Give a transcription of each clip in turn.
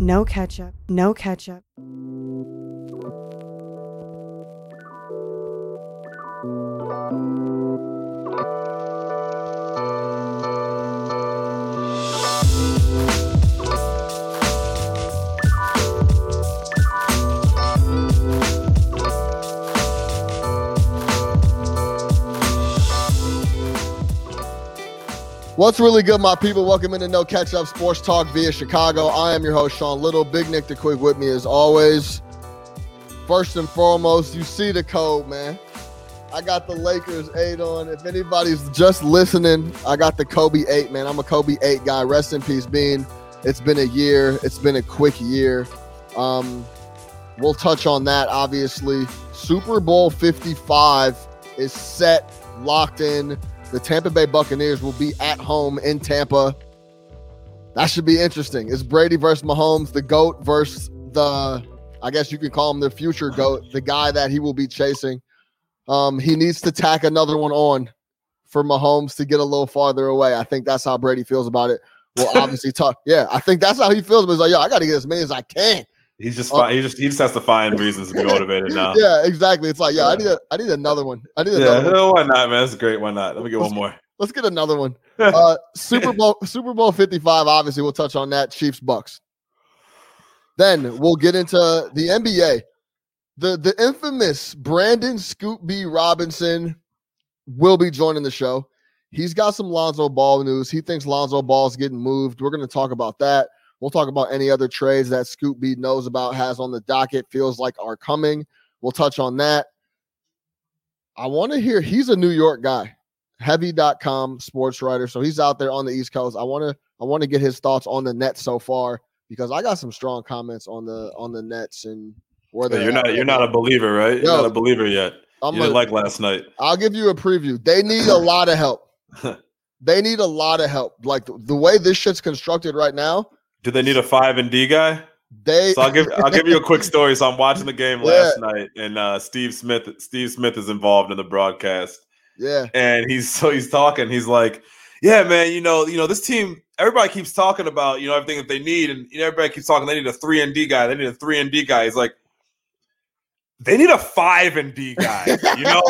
no ketchup, no ketchup. What's really good, my people? Welcome into No Ketchup Sports Talk via Chicago. I am your host, Sean Little. Big Nick the Quick with me as always. First and foremost, you see the code, man. I got the Lakers 8 on. If anybody's just listening, I got the Kobe 8, man. I'm a Kobe 8 guy. Rest in peace, Bean. It's been a year. It's been a quick year. Um, we'll touch on that, obviously. Super Bowl 55 is set, locked in. The Tampa Bay Buccaneers will be at home in Tampa. That should be interesting. It's Brady versus Mahomes, the GOAT versus the, I guess you could call him the future GOAT, the guy that he will be chasing. Um, he needs to tack another one on for Mahomes to get a little farther away. I think that's how Brady feels about it. We'll obviously talk. Yeah, I think that's how he feels. But he's like, yo, I got to get as many as I can. He's just fi- he just he just has to find reasons to be motivated now. yeah, exactly. It's like, yeah, I need a I need another one. I need Yeah, another one. why not, man? That's great. Why not? Let me get one more. Let's get another one. Uh, Super Bowl Super Bowl 55, obviously we'll touch on that. Chiefs Bucks. Then we'll get into the NBA. The the infamous Brandon Scoop B Robinson will be joining the show. He's got some Lonzo Ball news. He thinks Lonzo Ball's getting moved. We're going to talk about that. We'll talk about any other trades that Scoop B knows about, has on the docket, feels like are coming. We'll touch on that. I want to hear he's a New York guy, heavy.com sports writer. So he's out there on the East Coast. I want to I want to get his thoughts on the Nets so far because I got some strong comments on the on the Nets and where they're you're not you're not a believer, right? You're Yo, not a believer yet. I'm you didn't a- like last night. I'll give you a preview. They need a lot of help. They need a lot of help. Like the, the way this shit's constructed right now, Do they need a five and D guy? they So I'll give I'll give you a quick story. So I'm watching the game Yeah. last night, and uh, Steve Smith Steve Smith is involved in the broadcast. yeah. and he's so he's talking. He's like, "Yeah, man, you know, you know, this team. Everybody keeps talking about you know everything that they need, and you know, everybody keeps talking. They need a three and D guy. They need a three and D guy." He's like, "They need a five and D guy. You know,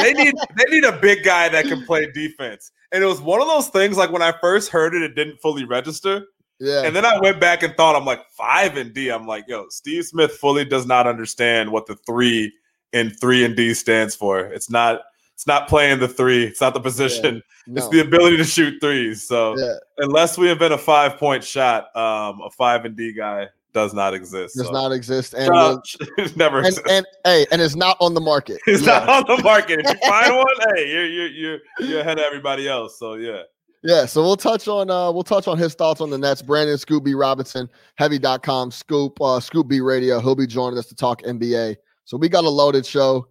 they need they need a big guy that can play defense." And it was one of those things. Like when I first heard it, it didn't fully register. Yeah. And then I went back and thought, I'm like, five and D. I'm like, yo, Steve Smith fully does not understand what the three and three and D stands for. It's not, it's not playing the three. It's not the position. It's No. the ability to shoot threes. So yeah. unless we invent a five point shot, um, a five and D guy does not exist. Does so. not exist. And, will- it never and, exists. and hey, and it's not on the market. it's yeah. not on the market. If you find one, hey, you're you're you're you're ahead of everybody else. So yeah. Yeah, so we'll touch on uh we'll touch on his thoughts on the Nets. Brandon Scoop B Robinson, heavy.com, Scoop, uh Scoop B Radio. He'll be joining us to talk NBA. So we got a loaded show.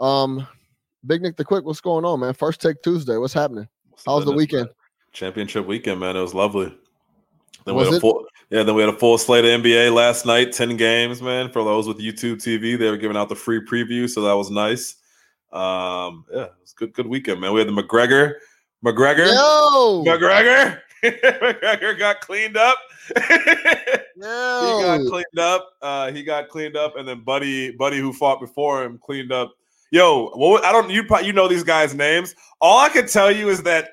Um Big Nick the Quick, what's going on, man? First take Tuesday. What's happening? How was the weekend? man. Championship weekend, man. It was lovely. Then Was we had it? a full, yeah. Then we had a full slate of NBA last night. Ten games, man. For those with YouTube TV, they were giving out the free preview, so that was nice. Um, yeah, it was good, good weekend, man. We had the McGregor, McGregor, Yo! McGregor, McGregor got cleaned up. he got cleaned up. Uh, he got cleaned up, and then Buddy, Buddy, who fought before him, cleaned up. Yo, what, I don't. You probably you know these guys' names. All I can tell you is that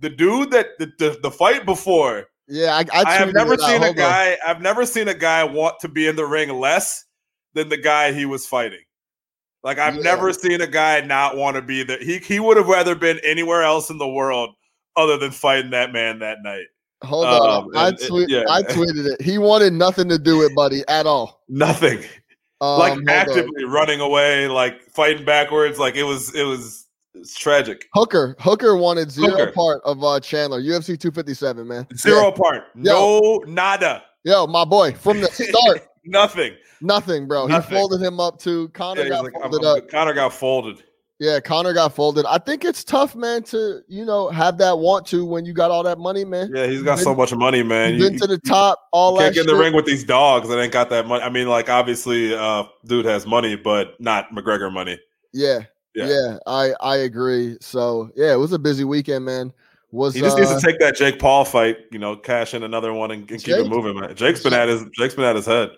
the dude that the the, the fight before, Yeah, I, I, I, have never seen a Hold on. guy. I've never seen a guy want to be in the ring less than the guy he was fighting. Like I've Yeah. never seen a guy not want to be there. He he would have rather been anywhere else in the world other than fighting that man that night. Hold on. Um, I and it- tweet yeah. I tweeted it. He wanted nothing to do with Buddy at all. Nothing. Um, like hold on. actively running away, like fighting backwards. Like it was, it was, it's tragic. Hooker. Hooker wanted zero Hooker. part of uh Chandler, UFC 257, man. Zero Yeah. apart. No, nada. Yo, my boy, from the start, Nothing. nothing, bro. He folded him up too. Connor Yeah, got like, I'm- folded I'm- up. Connor got folded. Yeah, Connor got folded. I think it's tough, man, to you know have that want to when you got all that money, man. Yeah, he's got so much money, man. You've You, been to the top, all you can't that get in the ring with these dogs that ain't got that money. I mean, like obviously, uh, dude has money, but not McGregor money. Yeah, Yeah. yeah, I I agree. So yeah, it was a busy weekend, man. was He just uh, needs to take that Jake Paul fight, you know, cash in another one and, and keep it moving, man. Jake's been at his Jake's been at his head.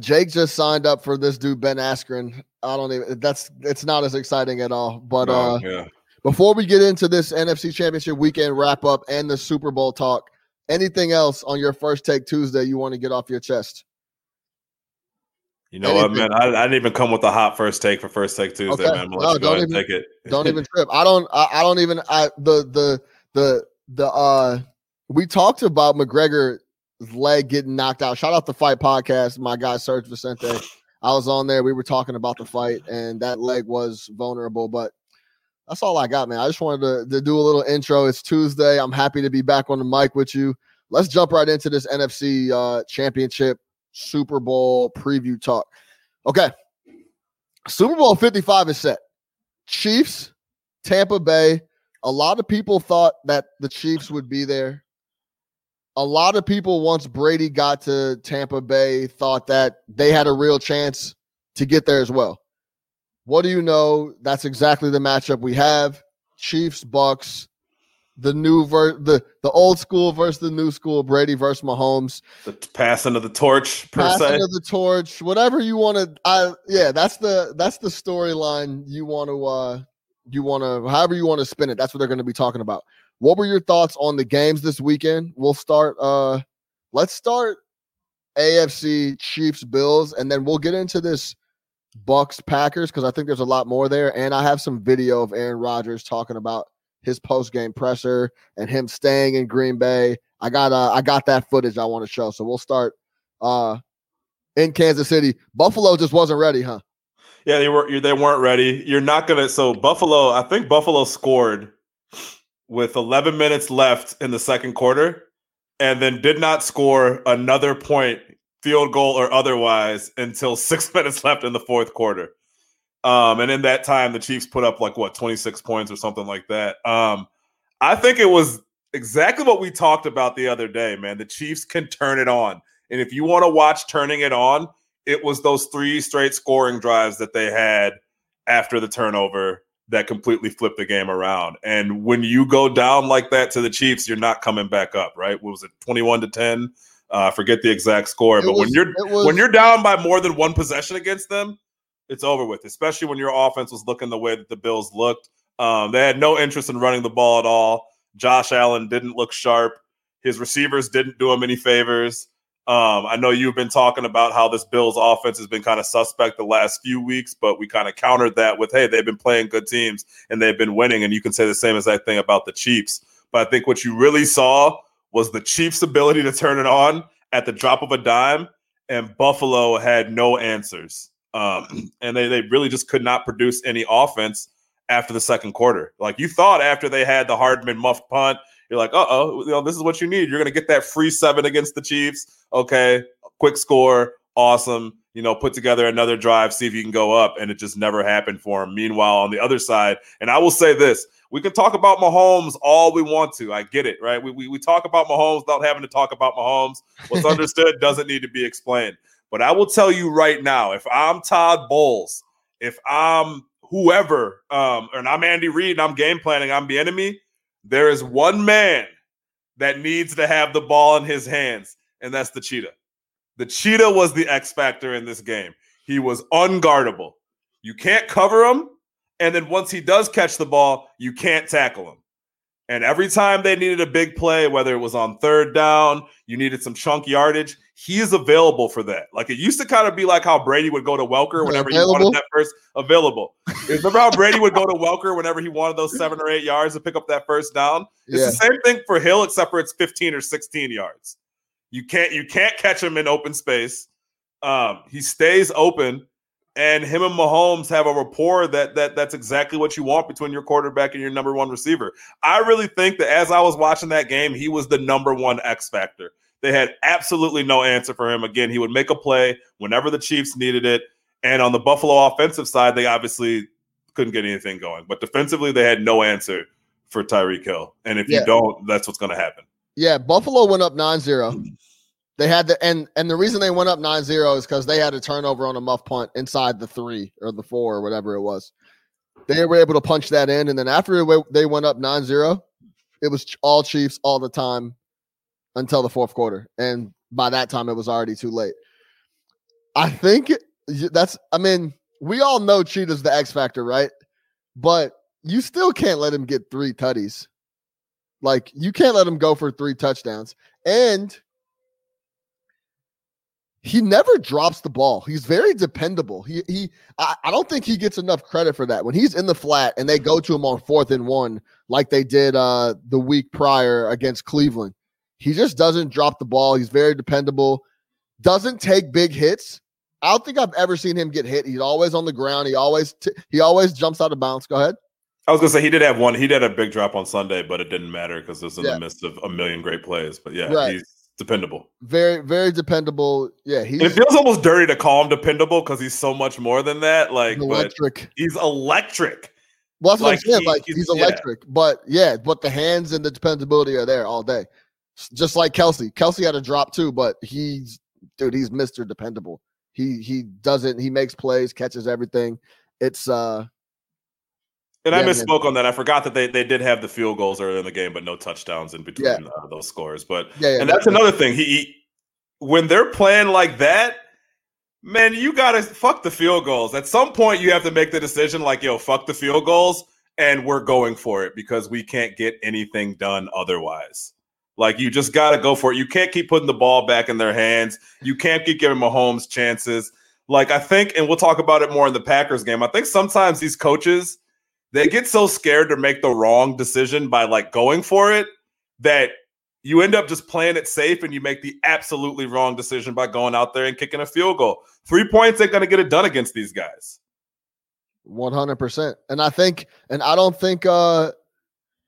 Jake just signed up for this dude Ben Askren. I don't even. That's it's not as exciting at all. But No, uh, yeah. before we get into this NFC Championship weekend wrap up and the Super Bowl talk, anything else on your first take Tuesday you want to get off your chest? You know what, man? I, I didn't even come with a hot first take for first take Tuesday, Okay. man. No, let you go don't even- take it. Don't even trip. I don't. I, I don't even. I the the the the uh. We talked about McGregor's leg getting knocked out. Shout out the Fight Podcast. My guy Serge Vicente. I was on there. We were talking about the fight, and that leg was vulnerable. But that's all I got, man. I just wanted to, to do a little intro. It's Tuesday. I'm happy to be back on the mic with you. Let's jump right into this NFC uh, Championship Super Bowl preview talk. Okay. Super Bowl 55 is set. Chiefs, Tampa Bay. A lot of people thought that the Chiefs would be there. A lot of people, once Brady got to Tampa Bay, thought that they had a real chance to get there as well. What do you know? That's exactly the matchup we have. Chiefs, Bucks, the new ver- the the old school versus the new school, Brady versus Mahomes The passing of the torch per passing se. of the torch, whatever you want to. I yeah, that's the that's the storyline you want to uh you want to however you want to spin it. That's what they're going to be talking about. What were your thoughts on the games this weekend? We'll start. uh Let's start AFC Chiefs Bills, and then we'll get into this Bucks Packers because I think there's a lot more there. And I have some video of Aaron Rodgers talking about his post game presser and him staying in Green Bay. I got uh, I got that footage I want to show. So we'll start uh in Kansas City. Buffalo just wasn't ready, huh? Yeah, they were they weren't ready. You're not gonna. So Buffalo, I think Buffalo scored with 11 minutes left in the second quarter, and then did not score another point, field goal or otherwise, until six minutes left in the fourth quarter. Um, and in that time, the Chiefs put up like what 26 points or something like that. Um, I think it was exactly what we talked about the other day, man. The Chiefs can turn it on, and if you want to watch turning it on, it was those three straight scoring drives that they had after the turnover that completely flipped the game around. And when you go down like that to the Chiefs, you're not coming back up, right? What was it, 21 to 10? Uh, forget the exact score, It but when you're was- when you're down by more than one possession against them, it's over with. Especially when your offense was looking the way that the Bills looked. Um, they had no interest in running the ball at all. Josh Allen didn't look sharp. His receivers didn't do him any favors. Um, I know you've been talking about how this Bills offense has been kind of suspect the last few weeks, but we kind of countered that with, hey, they've been playing good teams and they've been winning. And you can say the same exact thing about the Chiefs. But I think what you really saw was the Chiefs' ability to turn it on at the drop of a dime, and Buffalo had no answers. Um, and they, they really just could not produce any offense after the second quarter. Like you thought after they had the Hardman muff punt, you're like, uh oh, you know, this is what you need. You're gonna get that free seven against the Chiefs. Okay, quick score, awesome. You know, put together another drive, see if you can go up, and it just never happened for him. Meanwhile, on the other side, and I will say this: we can talk about Mahomes all we want to. I get it, right? We we, we talk about Mahomes without having to talk about Mahomes. What's understood doesn't need to be explained. But I will tell you right now, if I'm Todd Bowles, if I'm whoever, um, and I'm Andy Reid and I'm game planning, I'm the enemy. There is one man that needs to have the ball in his hands, and that's the cheetah. The cheetah was the X factor in this game. He was unguardable. You can't cover him, and then once he does catch the ball, you can't tackle him. And every time they needed a big play, whether it was on third down, you needed some chunk yardage, he is available for that. Like it used to kind of be like how Brady would go to Welker whenever he wanted that first available. Remember how Brady would go to Welker whenever he wanted those seven or eight yards to pick up that first down? It's Yeah. the same thing for Hill, except for it's 15 or 16 yards. You can't you can't catch him in open space. Um, he stays open, and him and Mahomes have a rapport that that that's exactly what you want between your quarterback and your number one receiver. I really think that as I was watching that game, he was the number one X factor. They had absolutely no answer for him. Again, he would make a play whenever the Chiefs needed it. And on the Buffalo offensive side, they obviously couldn't get anything going. But defensively, they had no answer for Tyreek Hill. And if Yeah. you don't, that's what's going to happen. Yeah, Buffalo went up 9-0. They had the and and the reason they went up 9-0 is because they had a turnover on a muff punt inside the three or the four or whatever it was. They were able to punch that in, and then after they went up 9-0, it was all Chiefs all the time until the fourth quarter, and by that time it was already too late. I think that's. I mean, we all know Cheetah's the X factor, right? But you still can't let him get three tutties. Like you can't let him go for three touchdowns. And he never drops the ball. He's very dependable. He he I, I, don't think he gets enough credit for that. When he's in the flat and they go to him on fourth and one, like they did uh the week prior against Cleveland, he just doesn't drop the ball. He's very dependable, doesn't take big hits. I don't think I've ever seen him get hit. He's always on the ground. He always t- he always jumps out of bounds. Go ahead. I was gonna say he did have one. He did a big drop on Sunday, but it didn't matter because it was in yeah. the midst of a million great plays. But yeah, right. he's dependable. Very, very dependable. Yeah, he. It feels almost dirty to call him dependable because he's so much more than that. Like electric. He's electric. Well, that's like, what I'm saying. He, like he's, he's electric, yeah. but yeah, but the hands and the dependability are there all day. Just like Kelce. Kelce had a drop too, but he's dude. He's Mister Dependable. He he doesn't. He makes plays, catches everything. It's uh and yeah, I misspoke on that. I forgot that they, they did have the field goals earlier in the game, but no touchdowns in between yeah. uh, those scores. But yeah, and that's another thing. He, he, when they're playing like that, man, you gotta fuck the field goals. At some point, you have to make the decision, like, yo, fuck the field goals, and we're going for it because we can't get anything done otherwise. Like you just gotta go for it. You can't keep putting the ball back in their hands. You can't keep giving Mahomes chances. Like I think, and we'll talk about it more in the Packers game. I think sometimes these coaches they get so scared to make the wrong decision by like going for it that you end up just playing it safe and you make the absolutely wrong decision by going out there and kicking a field goal. Three points ain't going to get it done against these guys. 100%. And I think, and I don't think uh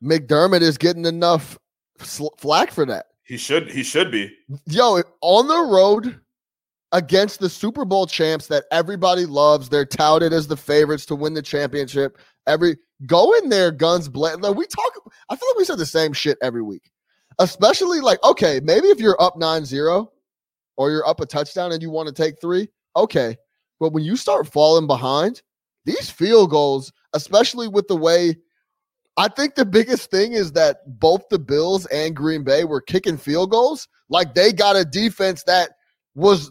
McDermott is getting enough flack for that. He should, he should be. Yo, on the road against the Super Bowl champs that everybody loves, they're touted as the favorites to win the championship. Every go in there, guns blazing. Like we talk, I feel like we said the same shit every week. Especially like, okay, maybe if you're up 9-0 or you're up a touchdown and you want to take three, okay. But when you start falling behind, these field goals, especially with the way I think the biggest thing is that both the Bills and Green Bay were kicking field goals. Like they got a defense that was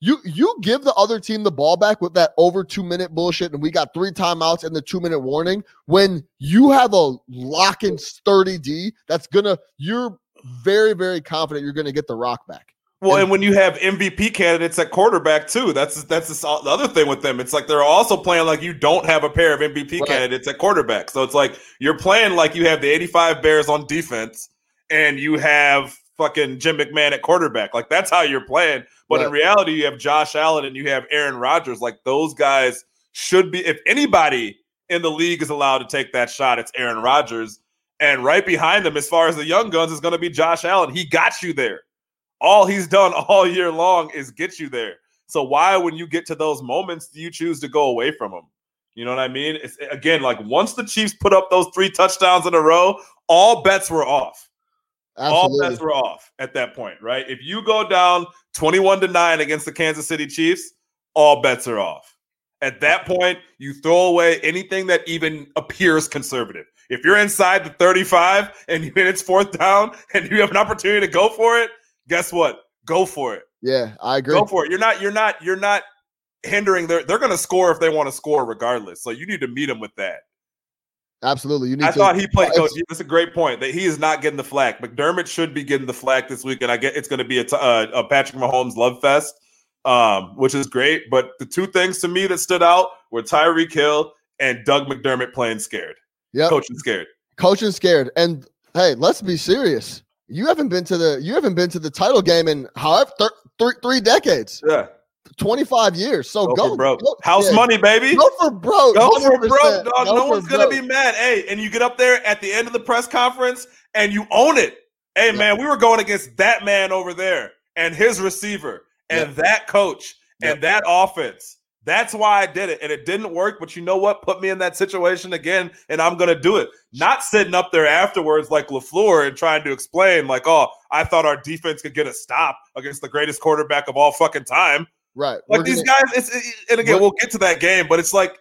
you you give the other team the ball back with that over two minute bullshit, and we got three timeouts and the two minute warning. When you have a lock and sturdy D, that's gonna you're very very confident you're gonna get the rock back. Well, and, and when you have MVP candidates at quarterback too, that's that's the other thing with them. It's like they're also playing like you don't have a pair of MVP right. candidates at quarterback. So it's like you're playing like you have the 85 Bears on defense, and you have fucking Jim McMahon at quarterback. Like that's how you're playing. But in reality, you have Josh Allen and you have Aaron Rodgers. Like those guys should be. If anybody in the league is allowed to take that shot, it's Aaron Rodgers. And right behind them, as far as the young guns, is going to be Josh Allen. He got you there. All he's done all year long is get you there. So why, when you get to those moments, do you choose to go away from him? You know what I mean? It's, again, like once the Chiefs put up those three touchdowns in a row, all bets were off. Absolutely. All bets were off at that point, right? If you go down 21 to 9 against the Kansas City Chiefs, all bets are off. At that point, you throw away anything that even appears conservative. If you're inside the 35 and it's fourth down and you have an opportunity to go for it, guess what? Go for it. Yeah, I agree. Go for it. You're not you're not you're not hindering their they're going to score if they want to score regardless. So you need to meet them with that. Absolutely. You need I to, thought he played. Coach, that's a great point. That he is not getting the flack. McDermott should be getting the flack this week, and I get it's going to be a, t- uh, a Patrick Mahomes love fest, um, which is great. But the two things to me that stood out were Tyreek Hill and Doug McDermott playing scared. Yeah, coaching scared. Coaching scared. And hey, let's be serious. You haven't been to the you haven't been to the title game in however th- three three decades. Yeah. 25 years. So go, go, broke. Go, House yeah. money, baby. Go for broke. Go for broke, dog. no one's gonna be mad. Hey, and you get up there at the end of the press conference and you own it. Hey, yeah. man, we were going against that man over there and his receiver and yeah. that coach and that offense. That's why I did it. And it didn't work. But you know what? Put me in that situation again, and I'm going to do it. Not sitting up there afterwards like LaFleur and trying to explain, like, oh, I thought our defense could get a stop against the greatest quarterback of all fucking time. Right. Like these gonna, guys, it's and again, we'll get to that game, but it's like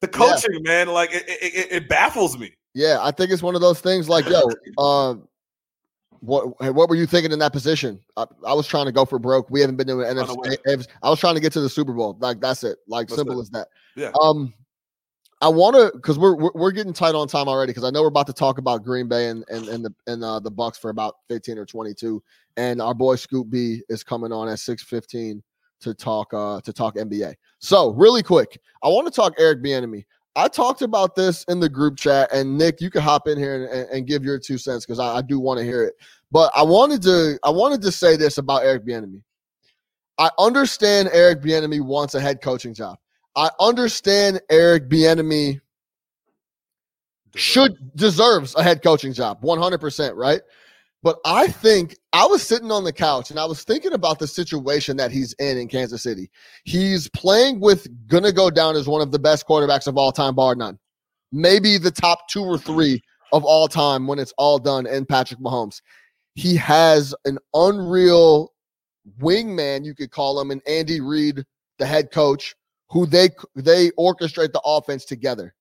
The coaching, man, like it, it, it, baffles me. Yeah, I think it's one of those things. Like, yo, uh, what what were you thinking in that position? I, I, was trying to go for broke. We haven't been doing NFC. I was trying to get to the Super Bowl. Like that's it. Like that's simple it. as that. Yeah. Um, I want to because we're, we're, we're getting tight on time already because I know we're about to talk about Green Bay and and and the and uh, the Bucks for about fifteen or twenty two, and our boy Scoop B is coming on at six fifteen to talk uh to talk NBA. So really quick, I want to talk Eric Bieniemy. I talked about this in the group chat, and Nick, you can hop in here and, and, give your two cents because I, I, do want to hear it. But I wanted to I wanted to say this about Eric Bieniemy. I understand Eric Bieniemy wants a head coaching job. I understand Eric Bieniemy should deserves a head coaching job, 100%, right? But I think I was sitting on the couch and I was thinking about the situation that he's in in Kansas City. He's playing with gonna go down as one of the best quarterbacks of all time, bar none. Maybe the top two or three of all time when it's all done in Patrick Mahomes. He has an unreal wingman, you could call him, and Andy Reid, the head coach, who they they orchestrate the offense together.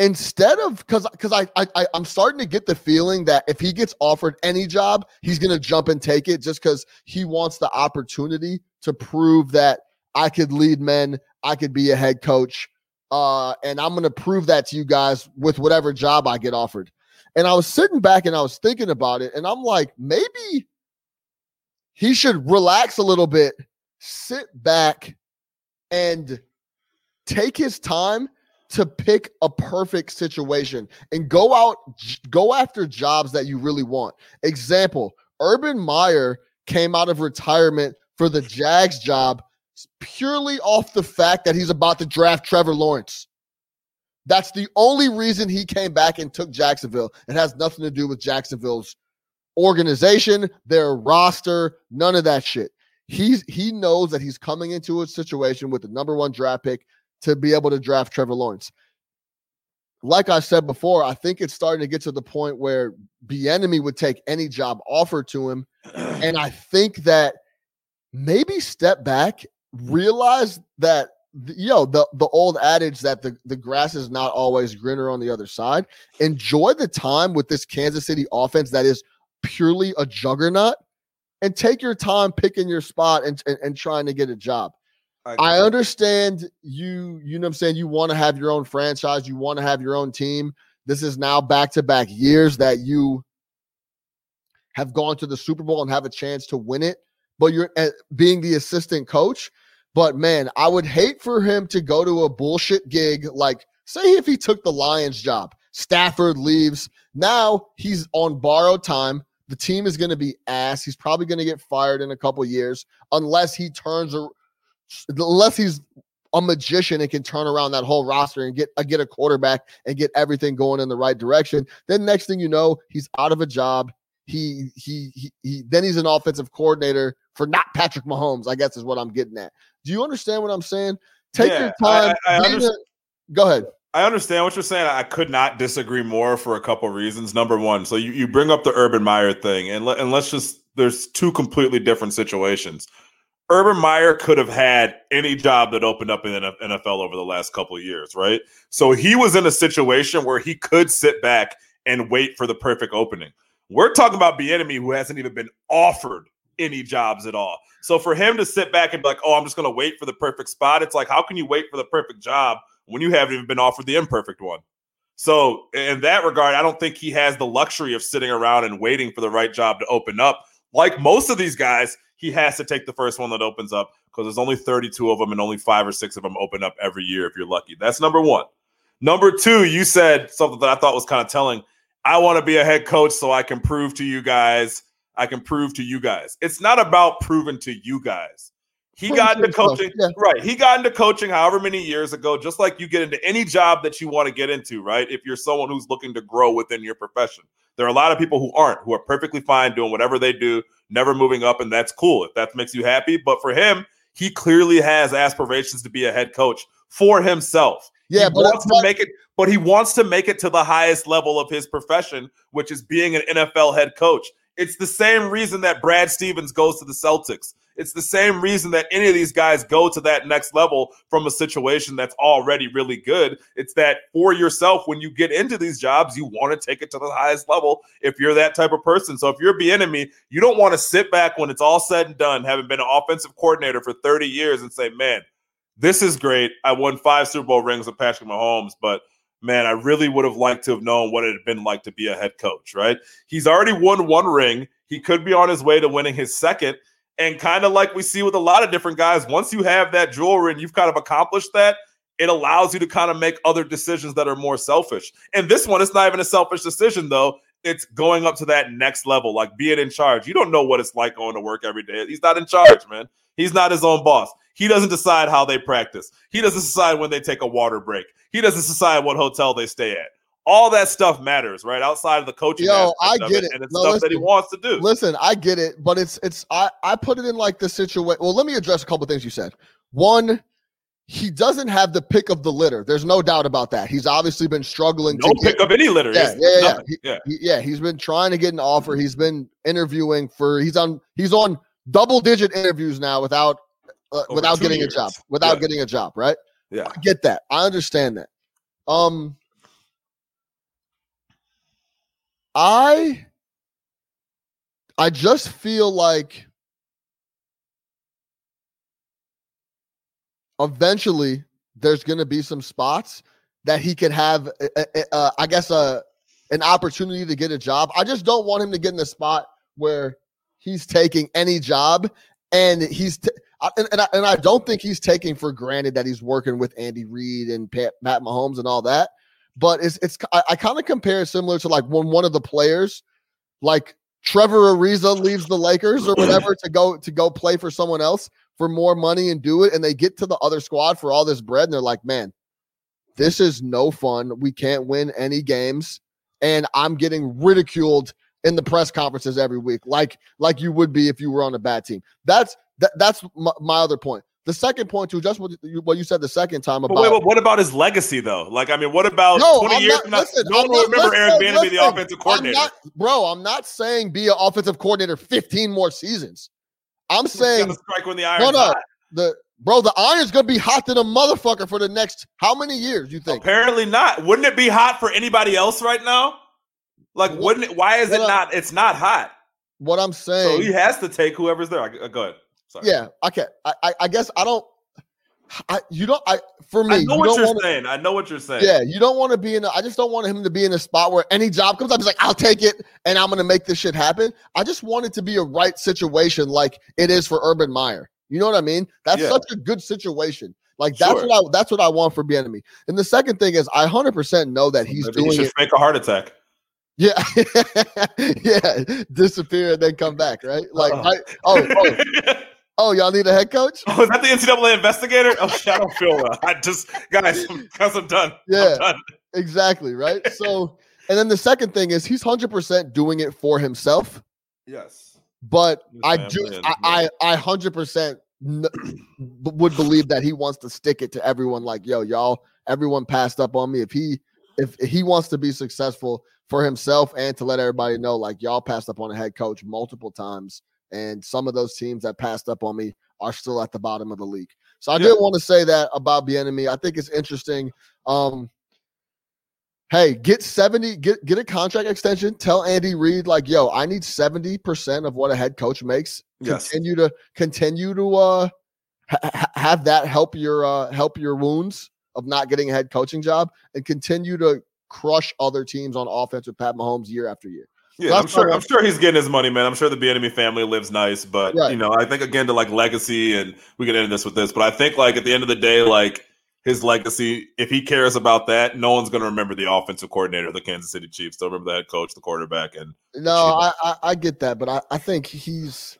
Instead of because because I, I I'm starting to get the feeling that if he gets offered any job, he's gonna jump and take it just because he wants the opportunity to prove that I could lead men, I could be a head coach, uh, and I'm gonna prove that to you guys with whatever job I get offered. And I was sitting back and I was thinking about it, and I'm like, maybe he should relax a little bit, sit back, and take his time to pick a perfect situation and go out go after jobs that you really want. Example, Urban Meyer came out of retirement for the Jags job purely off the fact that he's about to draft Trevor Lawrence. That's the only reason he came back and took Jacksonville. It has nothing to do with Jacksonville's organization, their roster, none of that shit he's he knows that he's coming into a situation with the number one draft pick to be able to draft Trevor Lawrence. Like I said before, I think it's starting to get to the point where Bieniemy would take any job offered to him, and I think that maybe step back, realize that yo the the old adage that the the grass is not always greener on the other side. Enjoy the time with this Kansas City offense that is purely a juggernaut and take your time picking your spot and, and, and trying to get a job. I, I understand you, you know what I'm saying? You want to have your own franchise, you want to have your own team. This is now back to back years that you have gone to the Super Bowl and have a chance to win it, but you're uh, being the assistant coach. But man, I would hate for him to go to a bullshit gig like, say, if he took the Lions job, Stafford leaves. Now he's on borrowed time. The team is going to be ass. He's probably going to get fired in a couple years unless he turns unless he's a magician and can turn around that whole roster and get uh, get a quarterback and get everything going in the right direction. Then next thing you know, he's out of a job. He he he, he then he's an offensive coordinator for not Patrick Mahomes. I guess is what I'm getting at. Do you understand what I'm saying? Take yeah, your time. I, I, I a, go ahead. I understand what you're saying. I could not disagree more for a couple reasons. Number one, so you, you bring up the Urban Meyer thing, and, let, and let's just, there's two completely different situations. Urban Meyer could have had any job that opened up in the NFL over the last couple of years, right? So he was in a situation where he could sit back and wait for the perfect opening. We're talking about Bieniemy who hasn't even been offered any jobs at all. So for him to sit back and be like, "Oh, I'm just going to wait for the perfect spot," it's like, how can you wait for the perfect job when you haven't even been offered the imperfect one. So, in that regard, I don't think he has the luxury of sitting around and waiting for the right job to open up. Like most of these guys, he has to take the first one that opens up because there's only 32 of them and only five or six of them open up every year if you're lucky. That's number one. Number two, you said something that I thought was kind of telling. I want to be a head coach so I can prove to you guys, I can prove to you guys. It's not about proving to you guys. He got into coaching, yeah. right? He got into coaching however many years ago, just like you get into any job that you want to get into, right? If you're someone who's looking to grow within your profession, there are a lot of people who aren't, who are perfectly fine doing whatever they do, never moving up, and that's cool if that makes you happy. But for him, he clearly has aspirations to be a head coach for himself. Yeah, he wants to make it, but he wants to make it to the highest level of his profession, which is being an NFL head coach. It's the same reason that Brad Stevens goes to the Celtics. It's the same reason that any of these guys go to that next level from a situation that's already really good. It's that for yourself, when you get into these jobs, you want to take it to the highest level if you're that type of person. So if you're Bieniemy, you don't want to sit back when it's all said and done, having been an offensive coordinator for 30 years and say, man, this is great. I won five Super Bowl rings with Patrick Mahomes, but man, I really would have liked to have known what it had been like to be a head coach, right? He's already won one ring. He could be on his way to winning his second. And kind of like we see with a lot of different guys, once you have that jewelry and you've kind of accomplished that, it allows you to kind of make other decisions that are more selfish. And this one, it's not even a selfish decision, though. It's going up to that next level, like being in charge. You don't know what it's like going to work every day. He's not in charge, man. He's not his own boss. He doesn't decide how they practice. He doesn't decide when they take a water break. He doesn't decide what hotel they stay at. All that stuff matters, right? Outside of the coaching. Yo, I get it, it. and it's No, stuff listen. that he wants to do. Listen, I get it, but it's it's I I put it in like the situation. Well, let me address a couple things you said. One, he doesn't have the pick of the litter. There's no doubt about that. He's obviously been struggling No to get, pick up any litter. Yeah, yeah, yeah. He- yeah. he- yeah, he's been trying to get an offer. He's been interviewing for he's on he's on double digit interviews now without uh, without getting years. a job. Without Yeah. getting a job, right? Yeah. I get that. I understand that. Um I I just feel like eventually there's going to be some spots that he could have uh, uh, uh, I guess uh, an opportunity to get a job. I just don't want him to get in the spot where he's taking any job and he's and, and, I, and I don't think he's taking for granted that he's working with Andy Reid and Pat, Matt Mahomes and all that. But it's it's I, I kind of compare it similar to like when one of the players, like Trevor Ariza, leaves the Lakers or whatever to go to go play for someone else for more money and do it, and they get to the other squad for all this bread, and they're like, man, this is no fun. We can't win any games, and I'm getting ridiculed in the press conferences every week, like like you would be if you were on a bad team. That's that, that's my, my other point. The second point too, just what you, what you said the second time about But wait, but what about his legacy though? Like, I mean, what about No, 20 I'm years not- listen, no I'm one will remember Eric listen, be the offensive I'm coordinator. not, bro. I'm not saying be an offensive coordinator 15 more seasons. I'm He's saying strike when the no, iron's no. hot. The bro, the iron's gonna be hot than a motherfucker for the next how many years? You think? Apparently not. Wouldn't it be hot for anybody else right now? Like, What- wouldn't it? Why is it I- not? It's not hot. What I'm saying. So he has to take whoever's there. I, uh, go ahead. Sorry. yeah, okay. I, I, I guess I don't. I, you don't. I for me, I know you what you're wanna- saying. I know what you're saying. Yeah, you don't want to be in. A, I just don't want him to be in a spot where any job comes up, he's like, "I'll take it," and I'm going to make this shit happen. I just want it to be a right situation, like it is for Urban Meyer. You know what I mean? That's Yeah. such a good situation. Like that's Sure. what I that's what I want for Bieniemy. And the second thing is, I hundred percent know that he's Maybe he doing should it. fake a heart attack. Yeah, yeah, disappear and then come back, right? Like, Uh-uh. I, oh, oh, oh, y'all need a head coach? Oh, is that the NCAA investigator? Oh, shit, I don't feel well. I just, guys, guys, I'm done. Yeah. I'm done. Exactly, right? So, and then the second thing is, he's hundred percent doing it for himself. Yes. but I do I I I hundred percent would believe that he wants to stick it to everyone. Like, yo, y'all, everyone passed up on me. If he if he wants to be successful for himself and to let everybody know, like y'all passed up on a head coach multiple times, and some of those teams that passed up on me are still at the bottom of the league. So I Yeah. did want to say that about Bieniemy. I think it's interesting. Um, hey, get 70, get get a contract extension. Tell Andy Reid, like, yo, I need 70% of what a head coach makes. Yes. Continue to continue to uh ha- ha- have that help your uh help your wounds of not getting a head coaching job and continue to crush other teams on offense with Pat Mahomes year after year. Yeah, I'm sure. I'm sure he's getting his money, man. I'm sure the enemy family lives nice, but Right. you know, I think again to like legacy, and we can end this with this. But I think like at the end of the day, like his legacy, if he cares about that, no one's going to remember the offensive coordinator of the Kansas City Chiefs. They'll remember the head coach, the quarterback, and No, I, I I get that, but I, I think he's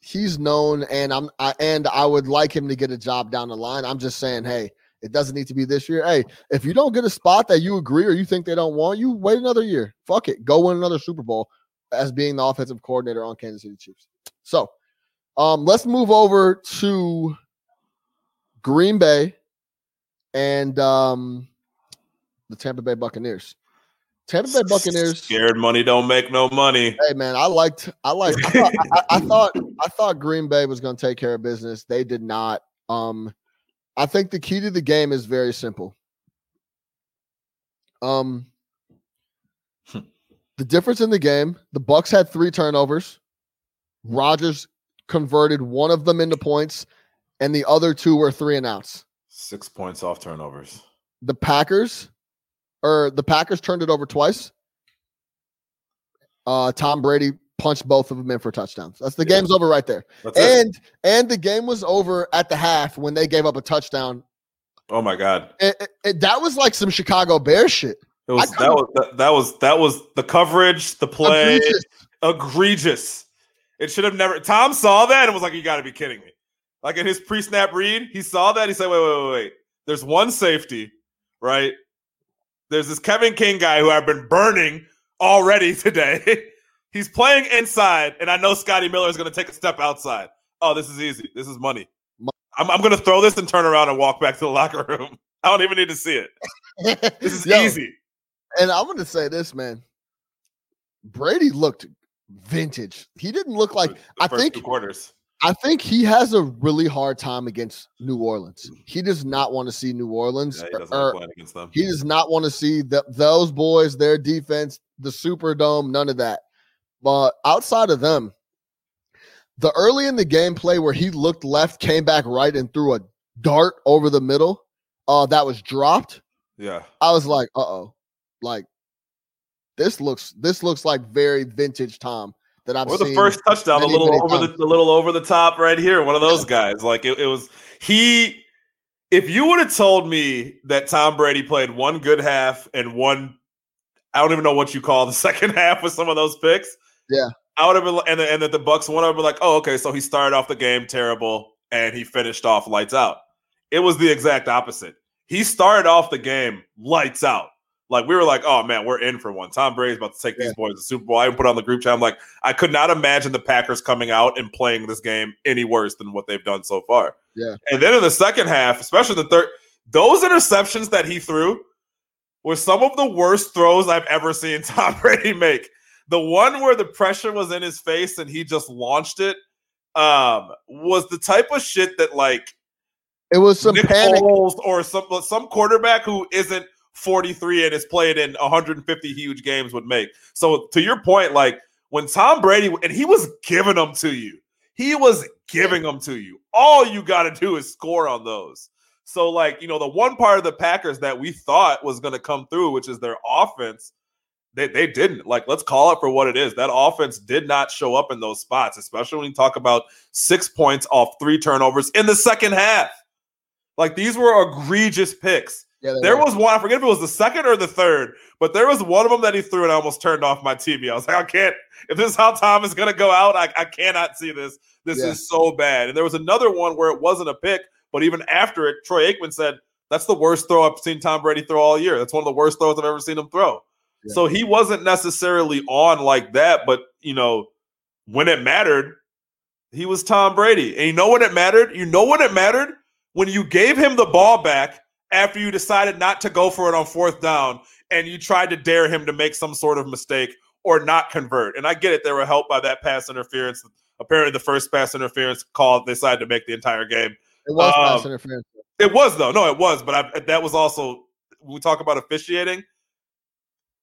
he's known, and I'm I, and I would like him to get a job down the line. I'm just saying, hey, it doesn't need to be this year. Hey, if you don't get a spot that you agree or you think they don't want you, wait another year. Fuck it, go win another Super Bowl as being the offensive coordinator on Kansas City Chiefs. So, um, let's move over to Green Bay and um the Tampa Bay Buccaneers. Tampa Bay Buccaneers. Scared money don't make no money. Hey man, I liked, I liked, I thought, I, I thought, I thought Green Bay was going to take care of business. They did not. Um, I think the key to the game is very simple. Um, Hmm. the difference in the game: the Bucks had three turnovers. Rodgers converted one of them into points, and the other two were three and outs. Six points off turnovers. The Packers, or the Packers turned it over twice. Uh, Tom Brady punched both of them in for touchdowns. That's the Yeah. game's over right there. That's it. And and the game was over at the half when they gave up a touchdown. Oh my god. It- it- that was like some Chicago Bears shit. It was that was that, that was that was the coverage, the play, Egregious. egregious. It should have never. Tom saw that and was like, "You got to be kidding me!" Like in his pre-snap read, he saw that. He said, "Wait, wait, wait, wait. There's one safety, right? There's this Kevin King guy who I've been burning already today. He's playing inside, and I know Scotty Miller is going to take a step outside. Oh, this is easy. This is money. I'm, I'm going to throw this and turn around and walk back to the locker room. I don't even need to see it. This is Yo, easy. And I'm gonna say this, man. Brady looked vintage. He didn't look like I think quarters. I think he has a really hard time against New Orleans. He does not want to see New Orleans. Yeah, he or- like er, playing against them. he does not want to see the, those boys, their defense, the Superdome, none of that. But outside of them, the early in the gameplay where he looked left, came back right, and threw a dart over the middle, uh, that was dropped. Yeah. I was like, uh oh, like this looks this looks like very vintage Tom that I've Or the first touchdown, a little over the, times. the little over the top right here. One of those guys. Like it, it was he. If you would have told me that Tom Brady played one good half and one, I don't even know what you call the second half with some of those picks. Yeah. I would have been, and and that the Bucks would have been like, oh, okay, so he started off the game terrible and he finished off lights out. It was the exact opposite. He started off the game lights out. Like we were like, oh man, we're in for one. Tom Brady's about to take Yeah. these boys to the Super Bowl. I even put on the group chat. I'm like, I could not imagine the Packers coming out and playing this game any worse than what they've done so far. Yeah. And then in the second half, especially the third, those interceptions that he threw were some of the worst throws I've ever seen Tom Brady make. The one where the pressure was in his face and he just launched it um, was the type of shit that like it was some Nick panic. Or some some quarterback who isn't 43 and has played in 150 huge games would make. So to your point, like when Tom Brady and he was giving them to you, he was giving them to you. All you got to do is score on those. So like you know the one part of the Packers that we thought was going to come through, which is their offense. They, they didn't like let's call it for what it is that offense did not show up in those spots especially when you talk about six points off three turnovers in the second half like these were egregious picks. Yeah, There were. was one, I forget if it was the second or the third, but there was one of them that he threw and I almost turned off my TV. I was like, I can't, if this is how Tom is going to go out, I, I cannot see this. This Yeah. is so bad. And there was another one where it wasn't a pick, but even after it, Troy Aikman said, that's the worst throw I've seen Tom Brady throw all year. That's one of the worst throws I've ever seen him throw. Yeah. So he wasn't necessarily on like that, but you know, when it mattered, he was Tom Brady. And you know when it mattered? You know when it mattered? When you gave him the ball back after you decided not to go for it on fourth down and you tried to dare him to make some sort of mistake or not convert. And I get it, they were helped by that pass interference. Apparently, the first pass interference call they decided to make the entire game. It was Um, pass interference. It was though, no, it was, but I, that was also we talk about officiating.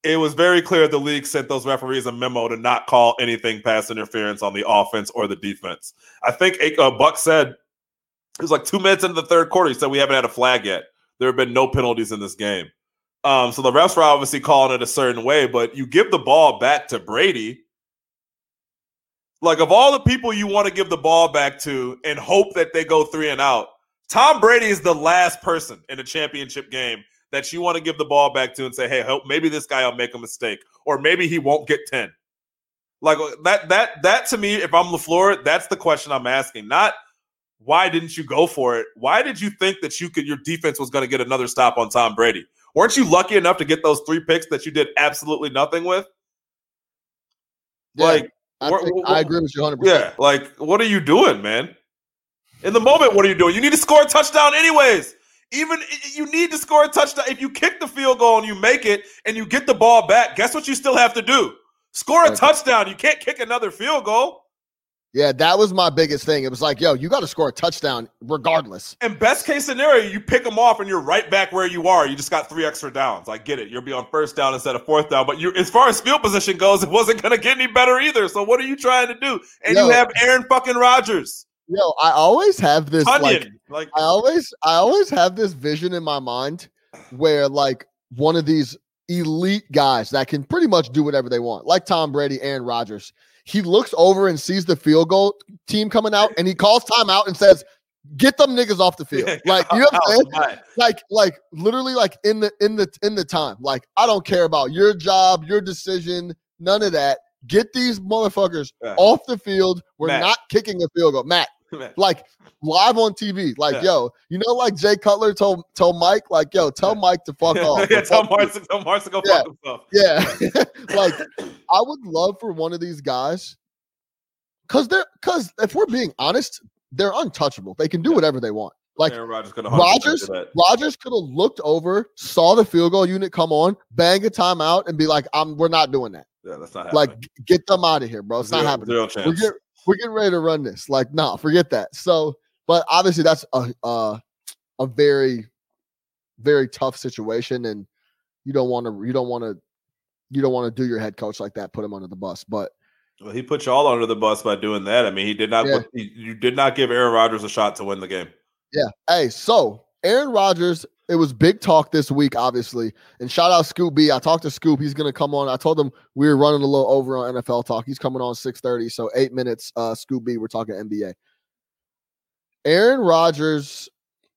It was very clear the league sent those referees a memo to not call anything pass interference on the offense or the defense. I think uh, Buck said it was like two minutes into the third quarter. He said we haven't had a flag yet. There have been no penalties in this game. Um, so the refs were obviously calling it a certain way, but you give the ball back to Brady. Like of all the people you want to give the ball back to and hope that they go three and out, Tom Brady is the last person in a championship game that you want to give the ball back to and say, "Hey, help, maybe this guy will make a mistake, or maybe he won't get ten. Like uh, that, that, that to me, if I'm LaFleur, that's the question I'm asking. Not why didn't you go for it? Why did you think that you could your defense was going to get another stop on Tom Brady? Weren't you lucky enough to get those three picks that you did absolutely nothing with? Yeah, Like, I, we're- think- we're- I agree with you 100%. yeah, like what are you doing, man? In the moment, what are you doing? You need to score a touchdown, anyways. Even you need to score a touchdown. If you kick the field goal and you make it and you get the ball back, guess what you still have to do? Score a Okay. touchdown. You can't kick another field goal. Yeah, that was my biggest thing. It was like, yo, you got to score a touchdown regardless. And best case scenario, you pick them off and you're right back where you are. You just got three extra downs. I get it. You'll be on first down instead of fourth down. But you, as far as field position goes, it wasn't going to get any better either. So what are you trying to do? And yo, you have Aaron fucking Rodgers. Yo, I always have this like, like I always I always have this vision in my mind where like one of these elite guys that can pretty much do whatever they want, like Tom Brady, Aaron Rodgers he looks over and sees the field goal team coming out and he calls timeout and says, get them niggas off the field. Like, you know what I'm saying? Like, like literally like in the in the in the time. Like, I don't care about your job, your decision, none of that. Get these motherfuckers yeah. off the field. We're Matt. not kicking a field goal. Matt, like live on TV. Like, yeah. yo, you know, like Jay Cutler told told Mike, like, yo, tell Mike to fuck off. yeah, tell Mike to tell Mark to go yeah. fuck himself. Yeah. like, I would love for one of these guys, because they're because if we're being honest, they're untouchable. They can do whatever they want. Like Rodgers, Rodgers, Rodgers could have looked over, saw the field goal unit come on, bang a timeout, and be like, "I'm, we're not doing that." Yeah, that's not happening. like get them out of here, bro. It's zero, not happening. Zero chance. We're, we're getting ready to run this. Like, nah, forget that. So, but obviously that's a a, a very very tough situation, and you don't want to you don't want to you don't want to do your head coach like that, put him under the bus. But well, he put you all under the bus by doing that. I mean, he did not. Yeah. Put, he, you did not give Aaron Rodgers a shot to win the game. Yeah. Hey, so Aaron Rodgers it was big talk this week, obviously. And shout out Scoop B. I talked to Scoop. He's gonna come on. I told him we were running a little over on NFL talk. He's coming on 6:30. So eight minutes, uh, Scoop B. We're talking NBA. Aaron Rodgers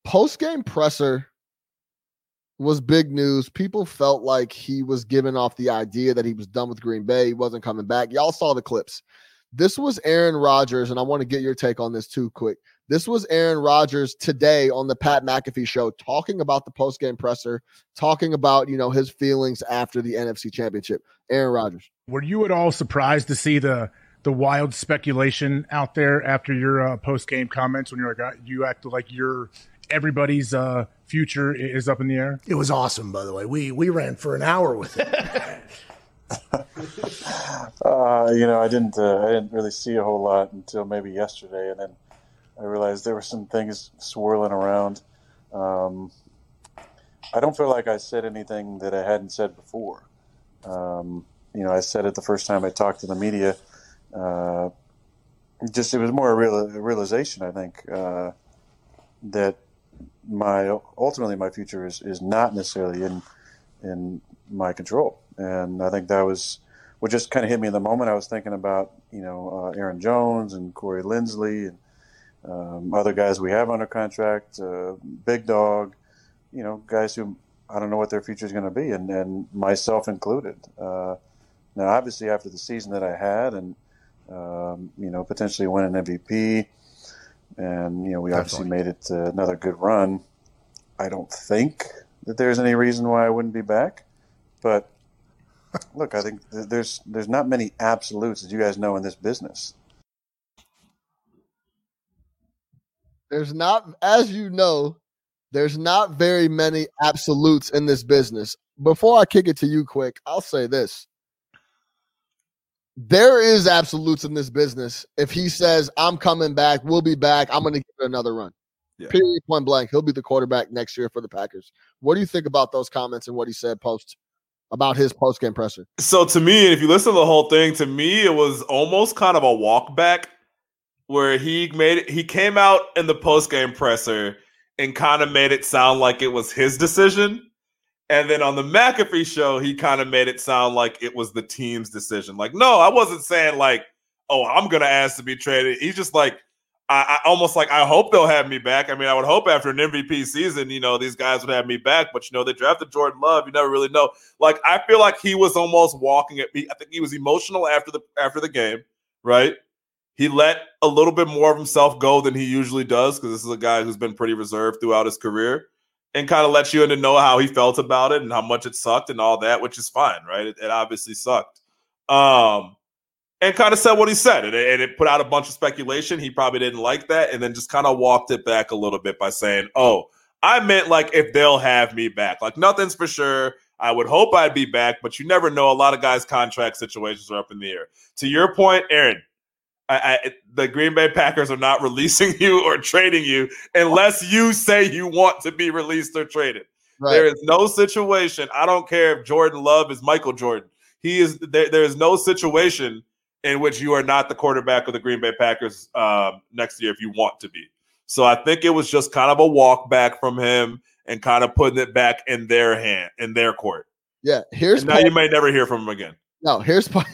post-game presser was big news. People felt like he was giving off the idea that he was done with Green Bay. He wasn't coming back. Y'all saw the clips. This was Aaron Rodgers, and I want to get your take on this too, quick. This was Aaron Rodgers today on the Pat McAfee show talking about the post-game presser, talking about, you know, his feelings after the NFC championship. Aaron Rodgers. Were you at all surprised to see the the wild speculation out there after your uh, post-game comments when you're like uh, you acted like your everybody's uh, future is up in the air? It was awesome, by the way. We we ran for an hour with it. uh, you know, I didn't uh, I didn't really see a whole lot until maybe yesterday, and then I realized there were some things swirling around. Um, I don't feel like I said anything that I hadn't said before. Um, you know, I said it the first time I talked to the media. Uh, just it was more a, real, a realization, I think, uh, that my ultimately my future is, is not necessarily in in my control, and I think that was what just kind of hit me in the moment. I was thinking about you know uh, Aaron Jones and Corey Linsley and um, other guys we have under contract, uh, Big Dog, you know, guys who I don't know what their future is going to be, and, and myself included. Uh, now, obviously, after the season that I had, and um, you know, potentially win an MVP, and you know, we Definitely. obviously made it another good run. I don't think that there's any reason why I wouldn't be back, but look, I think there's there's not many absolutes, as you guys know, in this business. There's not, as you know, there's not very many absolutes in this business. Before I kick it to you quick, I'll say this. There is absolutes in this business. If he says, I'm coming back, we'll be back, I'm going to give it another run. Yeah. Period, point blank. He'll be the quarterback next year for the Packers. What do you think about those comments and what he said post about his post game presser? So, to me, if you listen to the whole thing, to me, it was almost kind of a walk back where he made it, he came out in the post game presser and kind of made it sound like it was his decision. And then on the McAfee show, he kind of made it sound like it was the team's decision. Like, no, I wasn't saying like, oh, I'm gonna ask to be traded. He's just like, I, I, almost like I hope they'll have me back. I mean, I would hope after an MVP season, you know, these guys would have me back. But you know, they drafted Jordan Love. You never really know. Like, I feel like he was almost walking at me. I think he was emotional after the after the game, right? he let a little bit more of himself go than he usually does because this is a guy who's been pretty reserved throughout his career and kind of let you in to know how he felt about it and how much it sucked and all that, which is fine, right? It, it obviously sucked. Um, and kind of said what he said, and it, and it, put out a bunch of speculation. He probably didn't like that, and then just kind of walked it back a little bit by saying, "Oh, I meant like if they'll have me back. Like nothing's for sure. I would hope I'd be back, but you never know. A lot of guys' contract situations are up in the air. To your point, Aaron, I, I, the Green Bay Packers are not releasing you or trading you unless you say you want to be released or traded. Right. There is no situation. I don't care if Jordan Love is Michael Jordan. He is there. There is no situation in which you are not the quarterback of the Green Bay Packers uh, next year if you want to be. So I think it was just kind of a walk back from him and kind of putting it back in their hand, in their court. Yeah. Here's and now part, you may never hear from him again. No, here's part.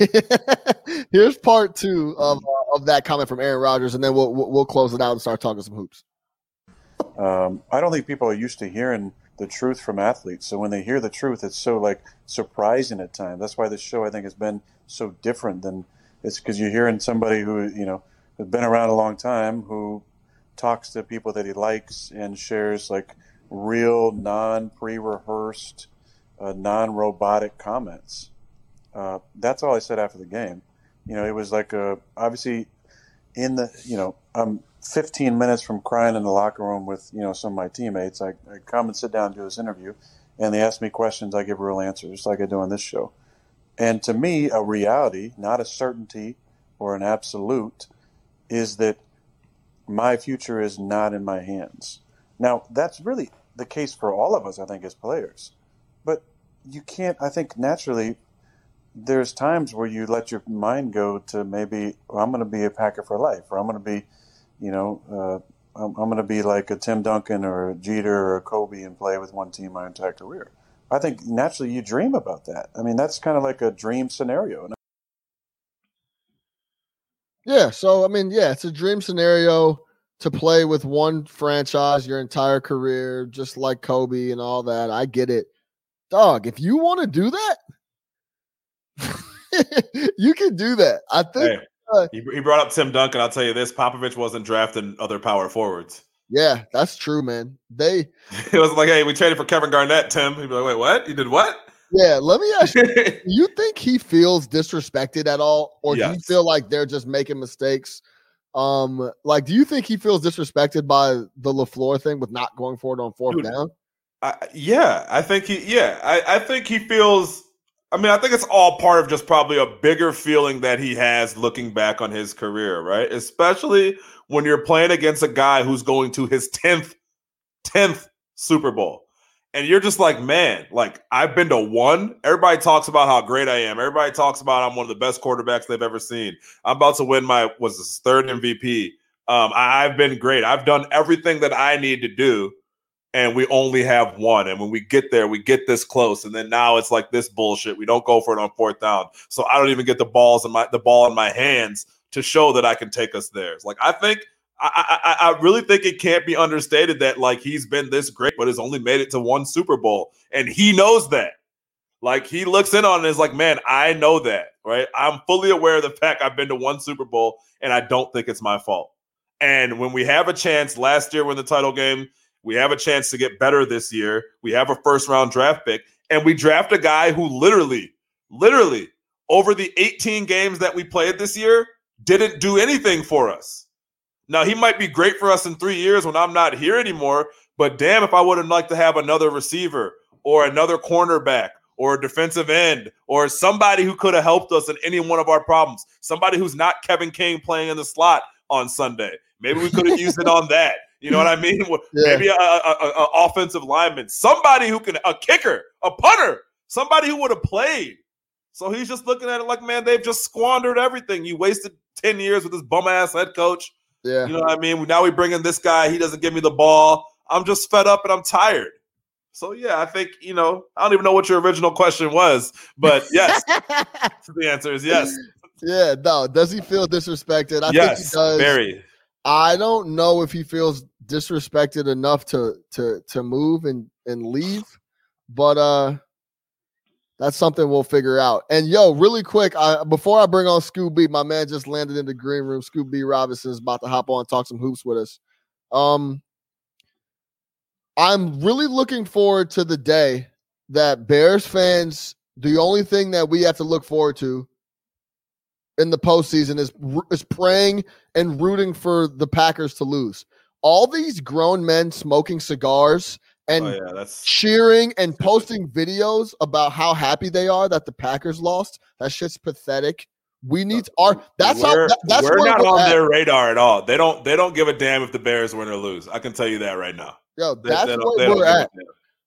here's part two of uh, of that comment from Aaron Rodgers, and then we'll we'll close it out and start talking some hoops. Um, I don't think people are used to hearing the truth from athletes. So when they hear the truth, it's so like surprising at times. That's why this show I think has been so different than it's because you're hearing somebody who you know has been around a long time who talks to people that he likes and shares like real non pre-rehearsed, uh, non-robotic comments. Uh, that's all I said after the game. You know, it was like a obviously in the you know I'm 15 minutes from crying in the locker room with you know some of my teammates. I, I come and sit down and do this interview, and they ask me questions. I give real answers, like I do on this show. And to me, a reality, not a certainty or an absolute, is that my future is not in my hands. Now, that's really the case for all of us, I think, as players. But you can't, I think, naturally, there's times where you let your mind go to maybe, well, I'm going to be a Packer for life, or I'm going to be you know, uh, I'm, I'm going to be like a Tim Duncan or a Jeter or a Kobe and play with one team my entire career. I think naturally you dream about that. I mean, that's kind of like a dream scenario. Yeah. So, I mean, yeah, it's a dream scenario to play with one franchise your entire career, just like Kobe and all that. I get it. Dog, if you want to do that, you can do that. I think hey, uh he, he brought up Tim Duncan. I'll tell you this: Popovich wasn't drafting other power forwards. Yeah, that's true, man. They it was like, hey, we traded for Kevin Garnett, Tim. He'd be like, wait, what? You did what? Yeah, let me ask you: You think he feels disrespected at all, or yes. do you feel like they're just making mistakes? Um, like, do you think he feels disrespected by the LaFleur thing with not going forward on fourth Dude, down? I, yeah, I think he. Yeah, I, I think he feels I mean, I think it's all part of just probably a bigger feeling that he has looking back on his career, right? Especially when you're playing against a guy who's going to his 10th 10th Super Bowl. And you're just like, man, like I've been to one. Everybody talks about how great I am. Everybody talks about I'm one of the best quarterbacks they've ever seen. I'm about to win my was this third MVP. Um, I, I've been great. I've done everything that I need to do and we only have one. And when we get there, we get this close, and then now it's like this bullshit. We don't go for it on fourth down, so I don't even get the balls in my the ball in my hands to show that I can take us there. Like I think. I, I, I really think it can't be understated that like he's been this great, but has only made it to one Super Bowl, and he knows that. Like he looks in on it and is like, man, I know that, right? I'm fully aware of the fact I've been to one Super Bowl, and I don't think it's my fault. And when we have a chance last year when the title game, we have a chance to get better this year. We have a first round draft pick, and we draft a guy who literally, literally, over the 18 games that we played this year, didn't do anything for us. Now, he might be great for us in three years when I'm not here anymore, but damn if I wouldn't like to have another receiver or another cornerback or a defensive end or somebody who could have helped us in any one of our problems. Somebody who's not Kevin King playing in the slot on Sunday. Maybe we could have used it on that. You know what I mean? Yeah. Maybe a, a, a, offensive lineman, somebody who can, a kicker, a punter, somebody who would have played. So he's just looking at it like, man, they've just squandered everything. You wasted 10 years with this bum ass head coach. Yeah. You know what I mean? Now we bring in this guy. He doesn't give me the ball. I'm just fed up and I'm tired. So yeah, I think you know. I don't even know what your original question was, but yes, the answer is yes. Yeah, no. Does he feel disrespected? I yes, think he does. Very. I don't know if he feels disrespected enough to to to move and and leave, but uh that's something we'll figure out. And yo, really quick, I, before I bring on Scoop B, my man just landed in the green room. Scoop B Robinson is about to hop on and talk some hoops with us. Um, I'm really looking forward to the day that Bears fans. The only thing that we have to look forward to in the postseason is is praying and rooting for the Packers to lose. All these grown men smoking cigars and oh, yeah, cheering and posting videos about how happy they are that the Packers lost. That shit's pathetic. We need our. That's how. we're, that- that's we're not we're on at. their radar at all. They don't. They don't give a damn if the Bears win or lose. I can tell you that right now. Yo, They- that's they where we're at.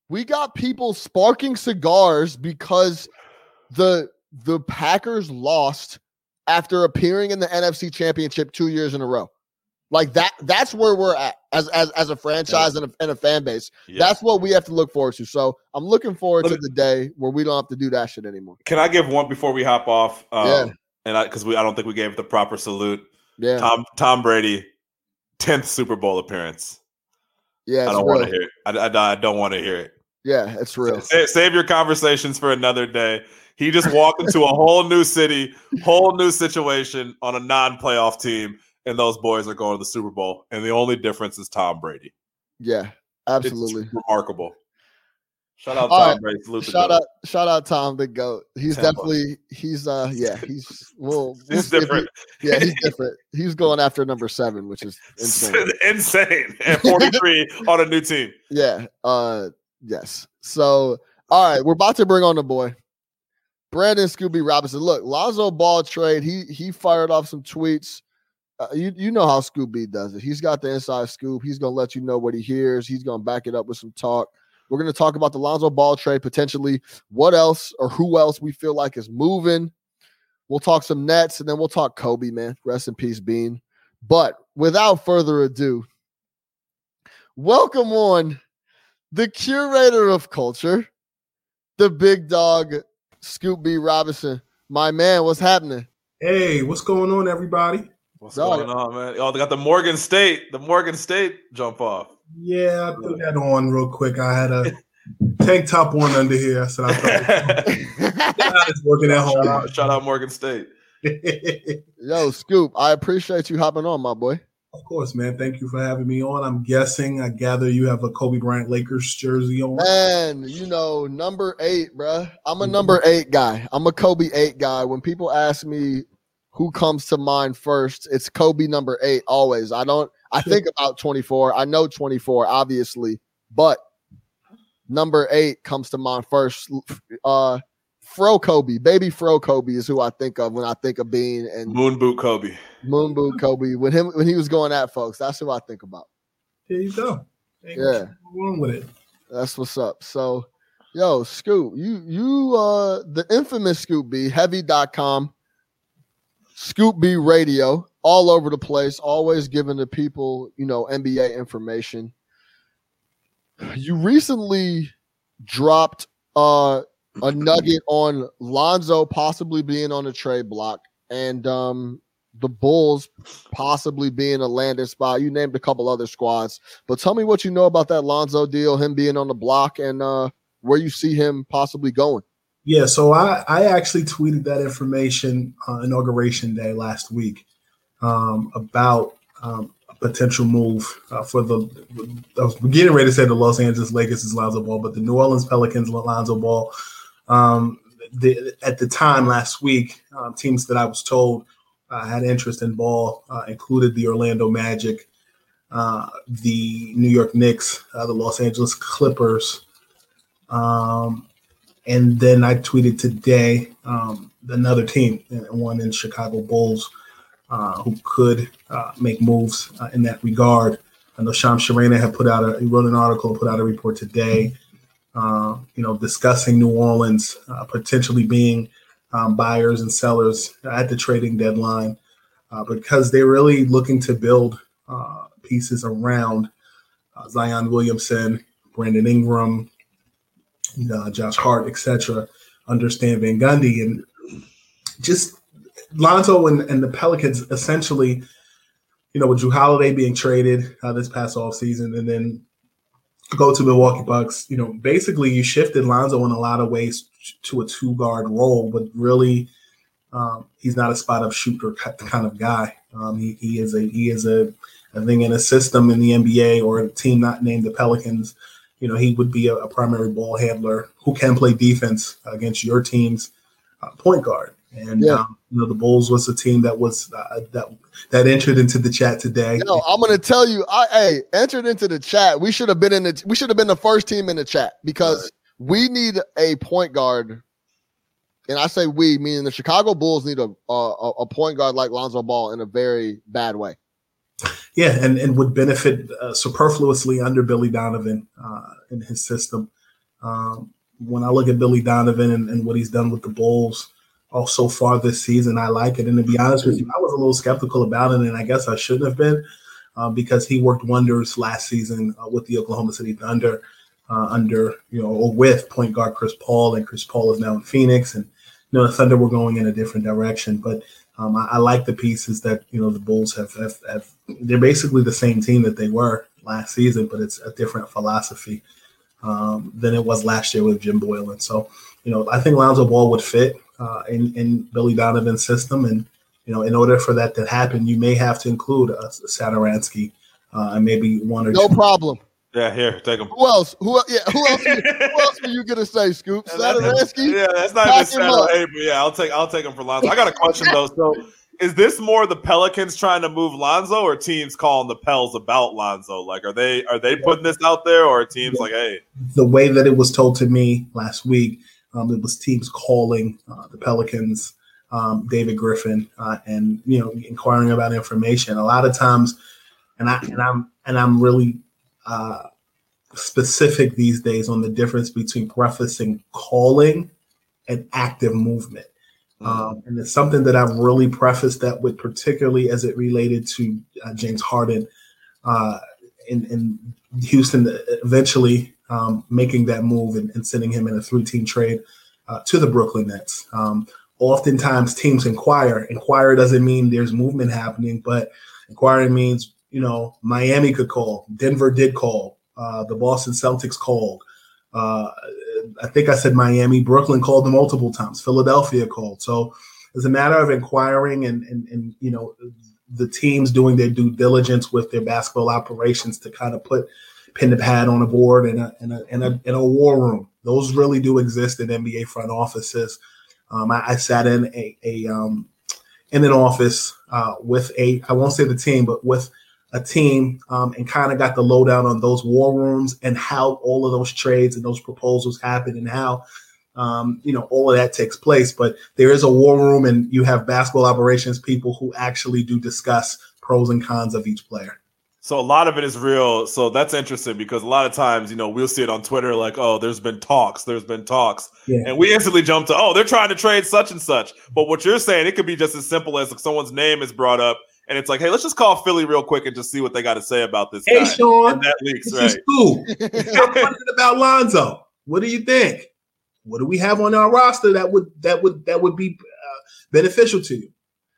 We got people sparking cigars because the the Packers lost after appearing in the NFC Championship two years in a row. Like that. That's where we're at as as, as a franchise and, a, and a fan base. Yeah. That's what we have to look forward to. So I'm looking forward to the day where we don't have to do that shit anymore. Can I give one before we hop off? Um, Yeah. And I because we I don't think we gave the proper salute. Yeah, Tom Tom Brady, tenth Super Bowl appearance. yeah, I don't want to hear it. I, I, I don't want to hear it. Yeah, it's real. Sa- Save your conversations for another day. He just walked into a whole new city, whole new situation on a non-playoff team, and those boys are going to the Super Bowl. And the only difference is Tom Brady. Yeah, It's absolutely. remarkable. Shout out All Tom right. Brady. Salute Shout out, shout out, Tom the goat. He's Tampa. definitely he's uh yeah he's well He's if he- different. yeah he's different. He's going after number seven, which is insane. Insane. At 43 on a new team. Yeah. Uh yes. So all right, we're about to bring on the boy. Brandon Scoop B Robinson. Look, Lonzo Ball trade. He he fired off some tweets. Uh, you you know how Scoop B does it. He's got the inside scoop. He's gonna let you know what he hears. He's gonna back it up with some talk. We're gonna talk about the Lonzo Ball trade potentially. What else or who else we feel like is moving. We'll talk some Nets and then we'll talk Kobe, man. Rest in peace, Bean. But without further ado, welcome on the curator of culture, the big dog, Scoop B. Robinson. My man, what's happening? Hey, what's going on, everybody? What's Dog. going on, man? Oh, they got the Morgan State, the Morgan State jump off. Yeah, I threw that on real quick. I had a tank top on under here, so I thought I was working at shout, home. out, shout out Morgan State. Yo, Scoop, I appreciate you hopping on, my boy. Of course, man. Thank you for having me on. I'm guessing, I gather you have a Kobe Bryant Lakers jersey on. Man, you know, number eight, bruh. I'm a number eight guy. I'm a Kobe eight guy. When people ask me who comes to mind first, it's Kobe number eight always. I don't I think about 24. I know 24, obviously, but number eight comes to mind first. Uh Fro Kobe, baby Fro Kobe is who I think of when I think of Bean and Moon boot Kobe. Moon Boot Kobe. When him when he was going at folks, that's who I think about. There you go. Ain't Yeah. wrong with it. That's what's up. So, yo, Scoop, you you uh the infamous Scoop B, heavy.com, Scoop B radio, all over the place, always giving the people, you know, NBA information. You recently dropped uh a nugget on Lonzo possibly being on a trade block and um the Bulls possibly being a landing spot. You named a couple other squads. But tell me what you know about that Lonzo deal, him being on the block, and uh, where you see him possibly going. Yeah, so I, I actually tweeted that information uh, inauguration day last week um, about um, a potential move uh, for the. I was getting ready to say the Los Angeles Lakers is Lonzo Ball, but the New Orleans Pelicans Lonzo Ball. Um, the, at the time last week, um, teams that I was told uh, had interest in Ball uh, included the Orlando Magic, uh, the New York Knicks, uh, the Los Angeles Clippers. Um, and then I tweeted today um, another team, uh, one in Chicago Bulls, uh, who could make moves in that regard. I know Shams Charania had put out a he wrote an article, put out a report today, uh, you know, discussing New Orleans uh, potentially being um, buyers and sellers at the trading deadline uh, because they're really looking to build uh, pieces around uh, Zion Williamson, Brandon Ingram, Josh Hart, etc. Under Stan Van Gundy and just Lonzo and, and the Pelicans essentially, you know, with Jrue Holiday being traded uh, this past off season, and then go to Milwaukee Bucks. You know, basically you shifted Lonzo in a lot of ways to a two guard role, but really um, he's not a spot up shooter kind of guy. Um, he, he is a he is a I think in a system in the NBA or a team not named the Pelicans you know, he would be a, a primary ball handler who can play defense against your team's uh, point guard. And Yeah. um, you know, the Bulls was a team that was uh, that that entered into the chat today. Yo, I'm gonna tell you, I hey, entered into the chat. We should have been in the we should have been the first team in the chat because we need a point guard and I say we, meaning the Chicago Bulls need a a, a point guard like Lonzo Ball in a very bad way. Yeah, and, and would benefit uh, superfluously under Billy Donovan uh, in his system. Um, when I look at Billy Donovan and, and, what he's done with the Bulls all so far this season, I like it. And to be honest with you, I was a little skeptical about it, and I guess I shouldn't have been uh, because he worked wonders last season uh, with the Oklahoma City Thunder uh, under, you know, or with point guard Chris Paul, and Chris Paul is now in Phoenix, and you know the Thunder were going in a different direction, but. Um, I, I, like the pieces that you know the Bulls have, have, have. They're basically the same team that they were last season, but it's a different philosophy um, than it was last year with Jim Boylen. So, you know, I think Lonzo Ball would fit uh, in in Billy Donovan's system, and you know, in order for that to happen, you may have to include a Satoransky uh, and maybe one or no two. problem. Yeah, here, take them. Who else? Who? Yeah, who else? who else are you gonna say, Scoop? Satoransky? Yeah, that's not even Saturday, hey, but yeah, I'll take I'll take him for Lonzo. I got a question though. So, is this more the Pelicans trying to move Lonzo, or teams calling the Pels about Lonzo? Like, are they are they putting this out there, or teams yeah. like, hey? The way that it was told to me last week, um, it was teams calling uh, the Pelicans, um, David Griffin, uh, and you know, inquiring about information. A lot of times, and I and I'm and I'm really uh, specific these days on the difference between prefacing calling and active movement. Mm-hmm. Um, and it's something that I've really prefaced that with, particularly as it related to uh, James Harden uh, in, in, Houston, eventually um, making that move and, and, sending him in a three team trade uh, to the Brooklyn Nets. Um, oftentimes, teams inquire. Inquire doesn't mean there's movement happening, but inquiring means you know, Miami could call, Denver did call, uh, the Boston Celtics called. Uh, I think I said Miami, Brooklyn called them multiple times, Philadelphia called. So it's a matter of inquiring and, and, and you know, the teams doing their due diligence with their basketball operations to kind of put pin to pad on a board in a, in a, in a, in a war room. Those really do exist in NBA front offices. Um, I, I, sat in a, a um, in an office uh, with a I won't say the team, but with a team um, and kind of got the lowdown on those war rooms and how all of those trades and those proposals happen and how um, you know all of that takes place. But there is a war room, and you have basketball operations people who actually do discuss pros and cons of each player. So a lot of it is real. So that's interesting because a lot of times, you know, we'll see it on Twitter like, oh, there's been talks, there's been talks. Yeah. And we instantly jump to, oh, they're trying to trade such and such. But what you're saying, it could be just as simple as like someone's name is brought up and it's like, hey, let's just call Philly real quick and just see what they got to say about this. Hey, guy. Sean, and that leaks, this right? cool. about Lonzo. What do you think? What do we have on our roster that would that would that would be uh, beneficial to you?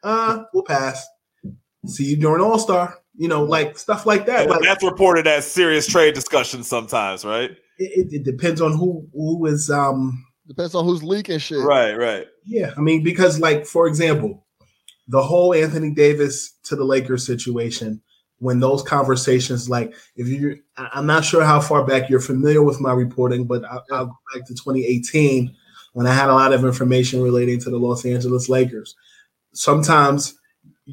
Uh, we'll pass. See you during All Star. You know, like stuff like that. Like, that's reported as serious trade discussions sometimes, right? It, it, it depends on who who is um depends on who's leaking shit. Right, right. Yeah, I mean, because like for example, the whole Anthony Davis to the Lakers situation, when those conversations, like if you, I'm not sure how far back you're familiar with my reporting, but I, will go back to 2018 when I had a lot of information relating to the Los Angeles Lakers. Sometimes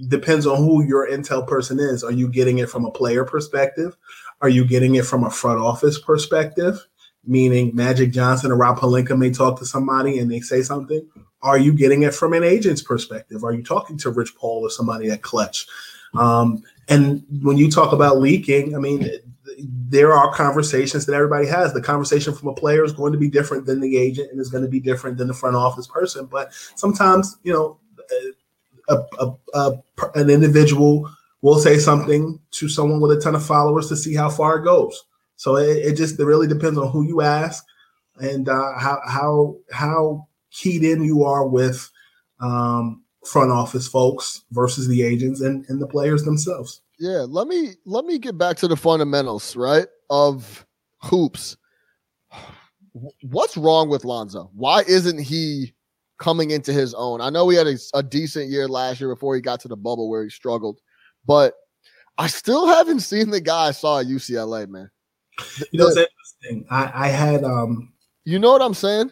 depends on who your intel person is. Are you getting it from a player perspective? Are you getting it from a front office perspective? Meaning Magic Johnson or Rob Pelinka may talk to somebody and they say something, are you getting it from an agent's perspective? Are you talking to Rich Paul or somebody at Clutch? Um, and when you talk about leaking, I mean, there are conversations that everybody has. The conversation from a player is going to be different than the agent and is going to be different than the front office person. But sometimes, you know, a, a, a, an individual will say something to someone with a ton of followers to see how far it goes. So it, it just it really depends on who you ask and uh, how how how keyed in you are with um, front office folks versus the agents and, and the players themselves. Yeah, let me let me get back to the fundamentals, right? Of hoops. What's wrong with Lonzo? Why isn't he coming into his own? I know he had a, a decent year last year before he got to the bubble where he struggled, but I still haven't seen the guy I saw at UCLA, man. You know, it's interesting. I, I had um you know what I'm saying?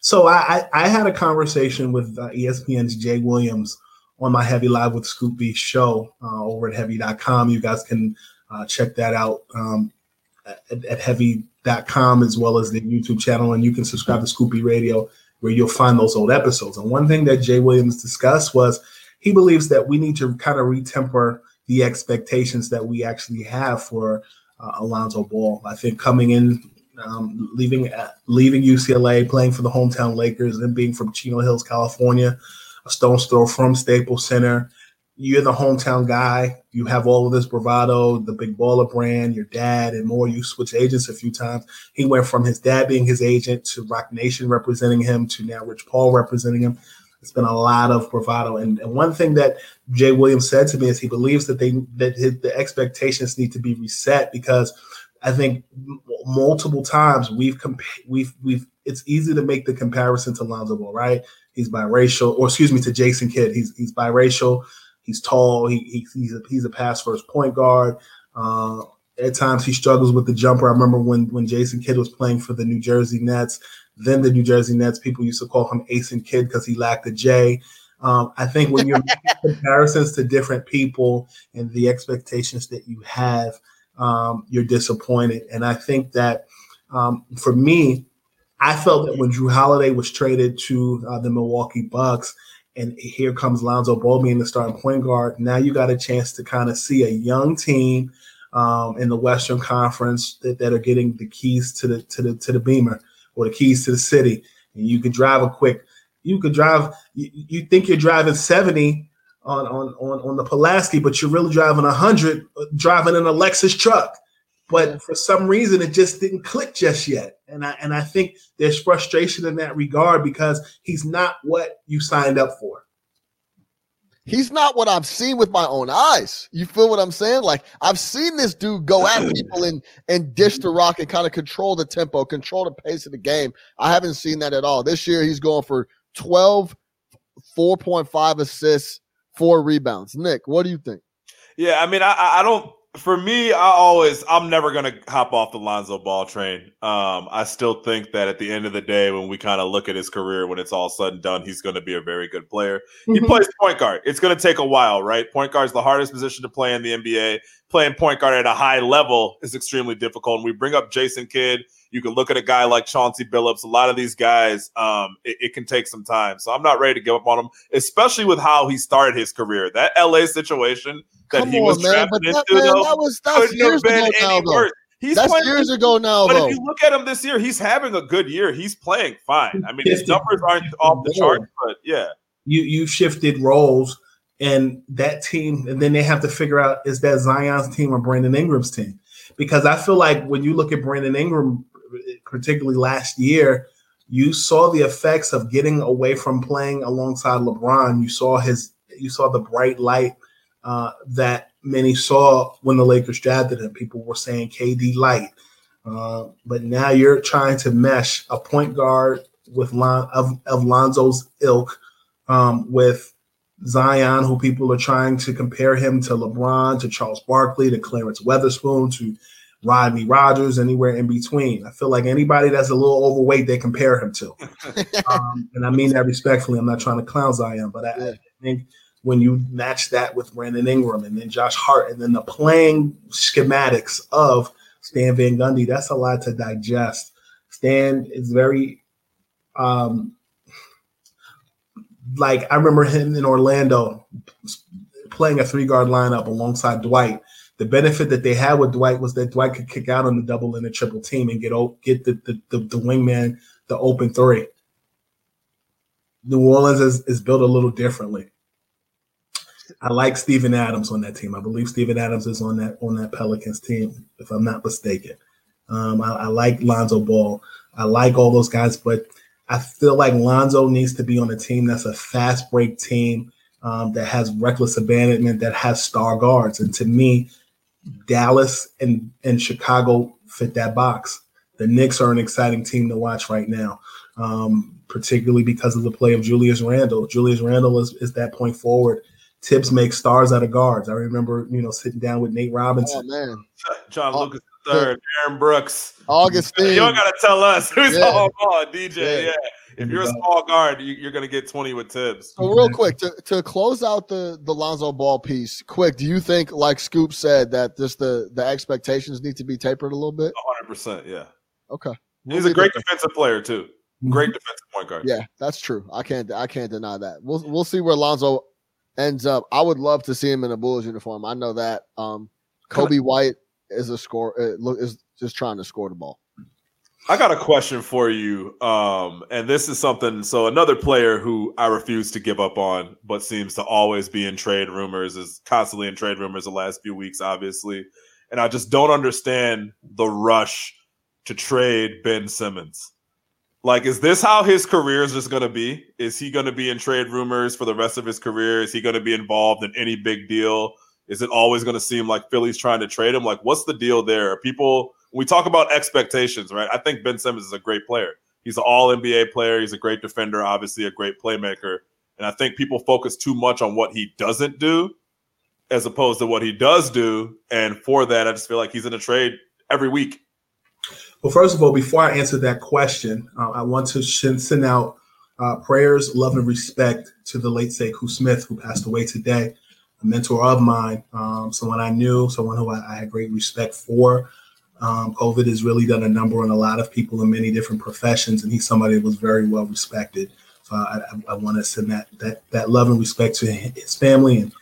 So I, I, I had a conversation with uh, ESPN's Jay Williams on my Heavy Live with Scoop B show uh, over at heavy.com. You guys can uh, check that out um, at, at, heavy.com as well as the YouTube channel. And you can subscribe to Scoop B Radio where you'll find those old episodes. And one thing that Jay Williams discussed was he believes that we need to kind of retemper the expectations that we actually have for uh, Alonzo Ball. I think coming in, um, leaving uh, leaving UCLA, playing for the hometown Lakers, and being from Chino Hills, California, a stone's throw from Staples Center. You're the hometown guy. You have all of this bravado, the big baller brand, your dad, and more. You switch agents a few times. He went from his dad being his agent to Roc Nation representing him to now Rich Paul representing him. It's been a lot of bravado. And, and one thing that Jay Williams said to me is he believes that they that his, the expectations need to be reset because I think m- multiple times we've comp- we've we've it's easy to make the comparison to Lonzo Ball, right? He's biracial, or excuse me, to Jason Kidd. He's he's biracial. He's tall. He, he he's a, he's a pass first point guard. Uh, at times he struggles with the jumper. I remember when when Jason Kidd was playing for the New Jersey Nets then the New Jersey Nets, people used to call him Ace and Kid because he lacked a J. Um, I think when you're making comparisons to different people and the expectations that you have, um, you're disappointed. And I think that um, for me, I felt that when Jrue Holiday was traded to uh, the Milwaukee Bucks, and here comes Lonzo Ball being the starting point guard. Now you got a chance to kind of see a young team um, in the Western Conference that, that, are getting the keys to the to the to the Beamer or the keys to the city, and you could drive a quick. You could drive. You, you think you're driving seventy on on on on the Pulaski, but you're really driving hundred, uh, driving an Lexus truck. But for some reason, it just didn't click just yet, and I and I think there's frustration in that regard because he's not what you signed up for he's not what I've seen with my own eyes. You feel what I'm saying? Like I've seen this dude go at people and and dish the rock and kind of control the tempo, control the pace of the game. I haven't seen that at all. This year he's going for 12, 4.5 assists, four rebounds. Nick, what do you think? Yeah, I mean, I I don't for me, I always I'm never gonna hop off the Lonzo Ball train. Um, I still think that at the end of the day, when we kind of look at his career, when it's all said and done, he's gonna be a very good player. Mm-hmm. He plays point guard. It's gonna take a while, right? Point guard is the hardest position to play in the NBA. Playing point guard at a high level is extremely difficult. And we bring up Jason Kidd. You can look at a guy like Chauncey Billups. A lot of these guys, um, it, it, can take some time. So I'm not ready to give up on him, especially with how he started his career. That LA situation that Come he was on, man, but that, man, though, that was that's years ago now, though. He's that's playing, years ago now, but though. if you look at him this year, he's having a good year. He's playing fine. I mean, his numbers aren't off the charts, but yeah. You you shifted roles, and that team, and then they have to figure out is that Zion's team or Brandon Ingram's team? Because I feel like when you look at Brandon Ingram, particularly last year, you saw the effects of getting away from playing alongside LeBron. You saw his, you saw the bright light uh, that many saw when the Lakers drafted him. People were saying KD light, uh, but now you're trying to mesh a point guard with Lon, of, of Lonzo's ilk um, with Zion, who people are trying to compare him to LeBron, to Charles Barkley, to Clarence Weatherspoon, to Rodney Rogers, anywhere in between. I feel like anybody that's a little overweight, they compare him to. um, and I mean that respectfully. I'm not trying to clown Zion, but I, I think when you match that with Brandon Ingram and then Josh Hart and then the playing schematics of Stan Van Gundy, that's a lot to digest. Stan is very um like I remember him in Orlando playing a three guard lineup alongside Dwight. The benefit that they had with Dwight was that Dwight could kick out on the double and the triple team and get get the the, the, the wingman the open three. New Orleans is, is built a little differently. I like Steven Adams on that team. I believe Steven Adams is on that on that Pelicans team, if I'm not mistaken. Um, I, I, like Lonzo Ball. I like all those guys, but I feel like Lonzo needs to be on a team that's a fast break team um, that has reckless abandonment, that has star guards. And to me, Dallas and, and Chicago fit that box. The Knicks are an exciting team to watch right now, um, particularly because of the play of Julius Randle. Julius Randle is, is that point forward Thibs make stars out of guards. I remember, you know, sitting down with Nate Robinson. Oh man, John oh, Lucas third, Aaron Brooks, Augustin. You don't gotta tell us who's yeah. all on DJ. Yeah. yeah. If you're a small guard, you, are going to get 20 with Thibs. So real quick to, to close out the the Lonzo Ball piece, quick. Do you think, like Scoop said, that just the the expectations need to be tapered a little bit? 100. percent Yeah. Okay. We'll He's a great defensive player too. Great defensive point guard. Yeah, that's true. I can't I can't deny that. We'll we'll see where Lonzo ends up. I would love to see him in a Bulls uniform. I know that. Um, Coby White is a score. Uh, look, is just trying to score the ball. I got a question for you. Um, and this is something. So another player who I refuse to give up on, but seems to always be in trade rumors, is constantly in trade rumors the last few weeks, obviously. And I just don't understand the rush to trade Ben Simmons. Like, is this how his career is just going to be? Is he going to be in trade rumors for the rest of his career? Is he going to be involved in any big deal? Is it always going to seem like Philly's trying to trade him? Like, what's the deal there? Are people, we talk about expectations, right? I think Ben Simmons is a great player. He's an all NBA player. He's a great defender, obviously, a great playmaker. And I think people focus too much on what he doesn't do as opposed to what he does do. And for that, I just feel like he's in a trade every week. Well, first of all, before I answer that question, uh, I want to send out uh, prayers, love, and respect to the late Sekou Smith, who passed away today, a mentor of mine, um, someone I knew, someone who I, I had great respect for. Um, COVID has really done a number on a lot of people in many different professions, and he's somebody that was very well respected. So I, I, I want to send that, that that love and respect to his family and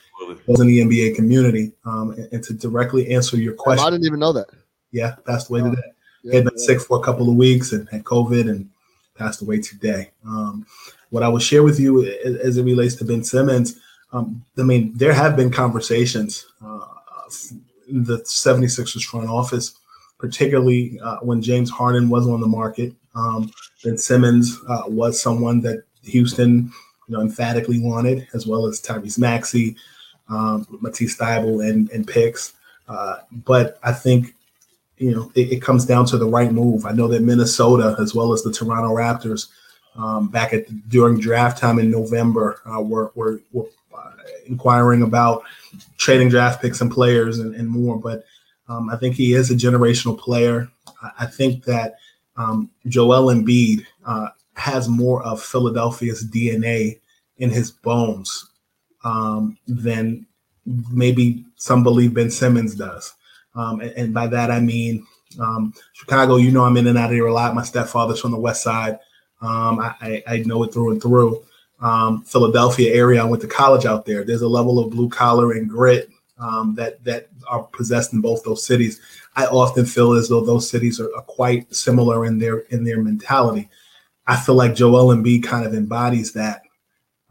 those in the NBA community. Um, and, and, to directly answer your question, I didn't even know that. Yeah, passed away today. Yeah, had been yeah. sick for a couple of weeks and had COVID and passed away today. Um, what I will share with you as it relates to Ben Simmons, um, I mean, there have been conversations uh, in the 76ers front office, particularly uh, when James Harden was on the market. Um, ben Simmons uh, was someone that Houston, you know, emphatically wanted, as well as Tyrese Maxey, um, Matisse Thybulle, and, and picks. Uh, but I think you know, it, it, comes down to the right move. I know that Minnesota, as well as the Toronto Raptors, um, back at during draft time in November, uh, were were, were uh, inquiring about trading draft picks and players and, and more. But um, I think he is a generational player. I, think that um, Joel Embiid uh, has more of Philadelphia's DNA in his bones um, than maybe some believe Ben Simmons does. Um, and, and, by that I mean um, Chicago. You know, I'm in and out of here a lot. My stepfather's from the West Side. Um, I, I, know it through and through. Um, Philadelphia area. I went to college out there. There's a level of blue collar and grit um, that that are possessed in both those cities. I often feel as though those cities are, are quite similar in their in their mentality. I feel like Joel Embiid kind of embodies that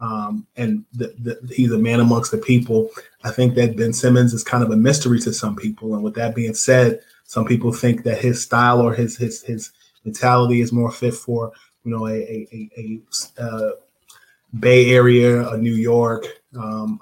um, and the, the, he's a man amongst the people. I think that Ben Simmons is kind of a mystery to some people. And with that being said, some people think that his style or his his his mentality is more fit for you know a a, a, a uh, Bay Area, a New York, um,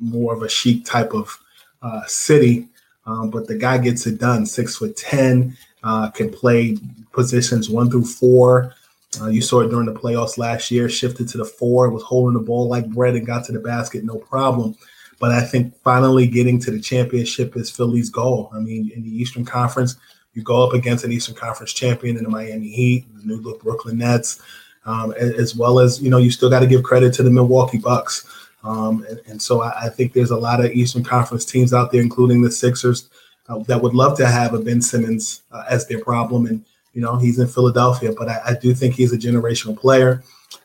more of a chic type of uh, city. Um, but the guy gets it done. Six foot ten, uh, can play positions one through four. Uh, you saw it during the playoffs last year, shifted to the four, was holding the ball like bread and got to the basket, no problem. But I think finally getting to the championship is Philly's goal. I mean, in the Eastern Conference, you go up against an Eastern Conference champion in the Miami Heat, the new look Brooklyn Nets, um, as well as, you know, you still got to give credit to the Milwaukee Bucks. Um, and, and, so I, I, think there's a lot of Eastern Conference teams out there, including the Sixers, uh, that would love to have a Ben Simmons uh, as their problem. And you know, he's in Philadelphia, but I, I do think he's a generational player.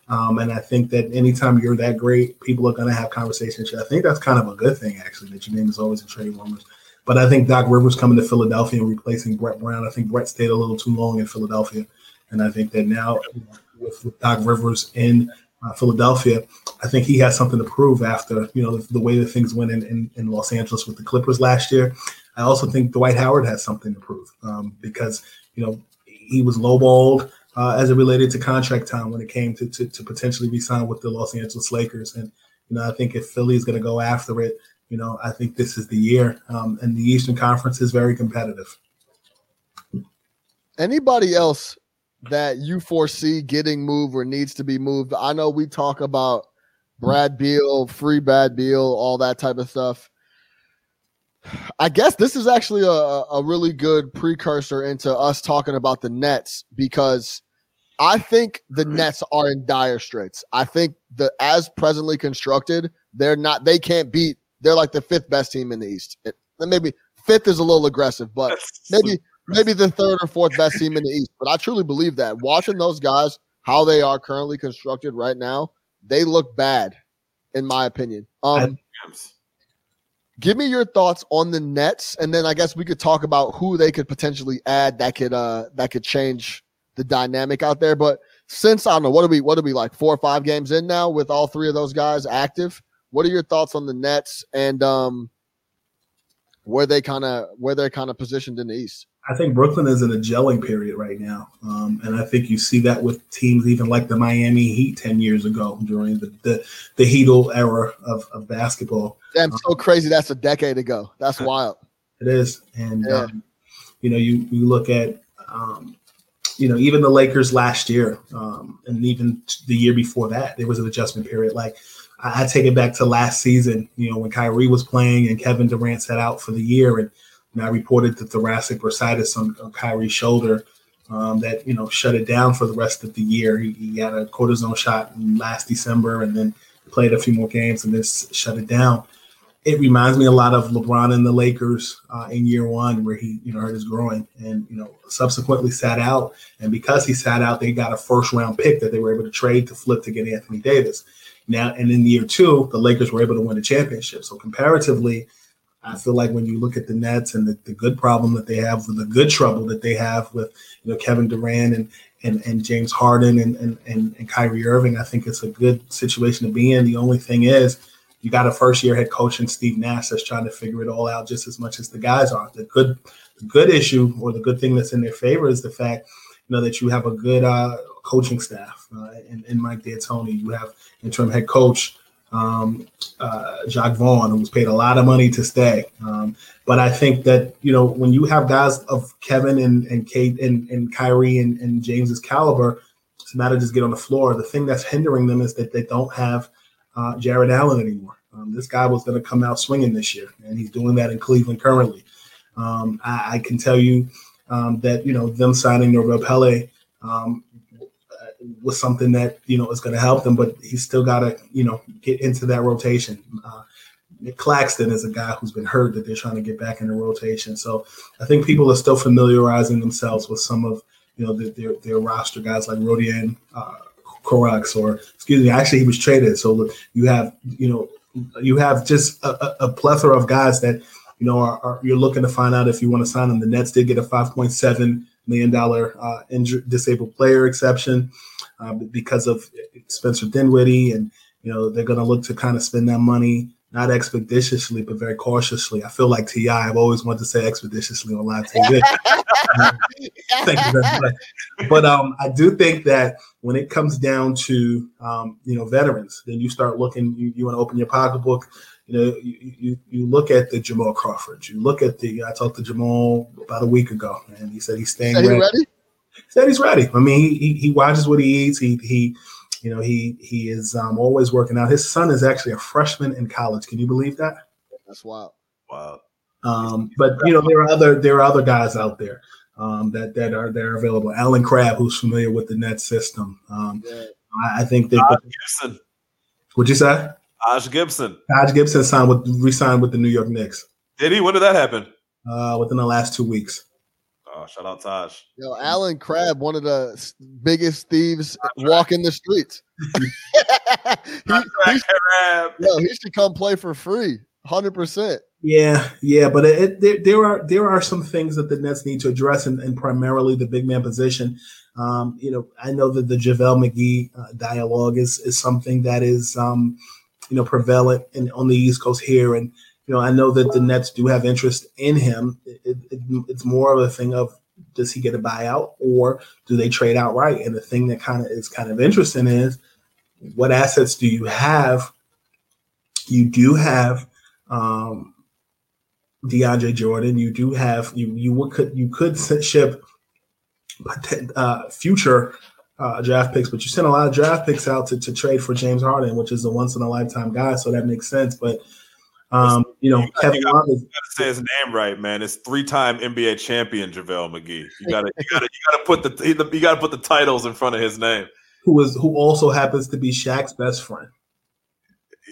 Um, and I think that anytime you're that great, people are going to have conversations. I think that's kind of a good thing, actually, that your name is always in trade rumors. But I think Doc Rivers coming to Philadelphia and replacing Brett Brown, I think Brett stayed a little too long in Philadelphia. And I think that now with, with Doc Rivers in uh, Philadelphia, I think he has something to prove after, you know, the, the way that things went in, in, in, Los Angeles with the Clippers last year. I also think Dwight Howard has something to prove um, because, you know, he was lowballed uh, as it related to contract time when it came to, to, to potentially be signed with the Los Angeles Lakers. And, you know, I think if Philly is going to go after it, you know, I think this is the year. Um, and the Eastern Conference is very competitive. Anybody else that you foresee getting moved or needs to be moved? I know we talk about Brad Beal, free Brad Beal, all that type of stuff. I guess this is actually a, a really good precursor into us talking about the Nets because I think the Nets are in dire straits. I think the as presently constructed, they're not they can't beat they're like the fifth best team in the East. It, maybe fifth is a little aggressive, but maybe maybe the third or fourth best team in the East. But I truly believe that watching those guys, how they are currently constructed right now, they look bad, in my opinion. Um, give me your thoughts on the Nets, and then I guess we could talk about who they could potentially add that could uh that could change the dynamic out there. But since I don't know, what are we what are we like four or five games in now with all three of those guys active? What are your thoughts on the Nets and um where they kind of where they're kind of positioned in the East? I think Brooklyn is in a gelling period right now, um, and I think you see that with teams even like the Miami Heat ten years ago during the the, the Heatle era of, of basketball. Damn, so crazy! That's a decade ago. That's wild. It is, and yeah. um, you know, you you look at um, you know even the Lakers last year, um, and even the year before that, there was an adjustment period. Like I, I take it back to last season, you know, when Kyrie was playing and Kevin Durant sat out for the year, and and I reported the thoracic bursitis on, Kyrie's shoulder um, that you know shut it down for the rest of the year. He, he had a cortisone shot last December and then played a few more games and then shut it down. It reminds me a lot of LeBron and the Lakers uh, in year one, where he you know hurt his groin and you know subsequently sat out. And because he sat out, they got a first round pick that they were able to trade to flip to get Anthony Davis. Now, and in year two, the Lakers were able to win a championship. So comparatively, I feel like when you look at the Nets and the, the good problem that they have with the good trouble that they have with you know Kevin Durant and and, and James Harden and, and, and, and Kyrie Irving, I think it's a good situation to be in. The only thing is you got a first year head coach in Steve Nash that's trying to figure it all out just as much as the guys are. The good the good issue or the good thing that's in their favor is the fact you know that you have a good uh, coaching staff uh, in, in Mike D'Antoni. You have interim head coach um, uh, Jacque Vaughn, who was paid a lot of money to stay. Um, but I think that you know when you have guys of Kevin and and Kate and, and Kyrie and, and James's caliber, it's a matter of just get on the floor. The thing that's hindering them is that they don't have uh, Jarrett Allen anymore. Um, this guy was going to come out swinging this year, and he's doing that in Cleveland currently. Um, I, I, can tell you um, that you know them signing Norvel Pelle um, was something that you know is going to help them, but he's still got to you know get into that rotation. Uh, Nic Claxton is a guy who's been hurt that they're trying to get back in the rotation. So I think people are still familiarizing themselves with some of you know their their, roster guys like Rodion uh, Kurucs, or excuse me, actually he was traded. So you have you know you have just a, a plethora of guys that you know are, are, you're looking to find out if you want to sign them. The Nets did get a 5.7 million dollar uh, injured disabled player exception uh, because of Spencer Dinwiddie, and you know they're going to look to kind of spend that money not expeditiously but very cautiously. I feel like Ti. I've always wanted to say expeditiously on live TV. Thank you very much. But um, I do think that when it comes down to um, you know veterans, then you start looking. You, you want to open your pocketbook you know, you, you, you look at the Jamal Crawford. You look at the. I talked to Jamal about a week ago, and he said he's staying said ready. He ready. He said he's ready. I mean, he, he, he watches what he eats. He he, you know, he he is um, always working out. His son is actually a freshman in college. Can you believe that? That's wild. Wow. Um, but you know, there are other there are other guys out there um, that that are that are available. Allen Crabbe, who's familiar with the net system. Um, yeah. I, I, think that. What'd you say? Taj Gibson. Taj Gibson signed with re-signed with the New York Knicks. Did he? When did that happen? Uh, within the last two weeks. Oh, shout out Taj. Yo, Allen Crabbe, one of the biggest thieves walking the streets. he, he, yo, he should come play for free, hundred percent. Yeah, yeah, but it, it, there, there, are there are some things that the Nets need to address, and, and primarily the big man position. Um, you know, I know that the JaVale McGee uh, dialogue is is something that is um, you know, prevalent in, on the East Coast here. And, you know, I know that the Nets do have interest in him. It, it, it's more of a thing of does he get a buyout or do they trade outright? And the thing that kind of is kind of interesting is what assets do you have? You do have um, DeAndre Jordan. You do have you you could you could ship uh, future uh, draft picks, but you sent a lot of draft picks out to, to trade for James Harden, which is a once in a lifetime guy. So that makes sense. But um, you know, you gotta, Kevin you gotta, you gotta say his name right, man. It's three time NBA champion JaVale McGee. You gotta, you gotta, you gotta put the you gotta put the titles in front of his name. Who is who also happens to be Shaq's best friend.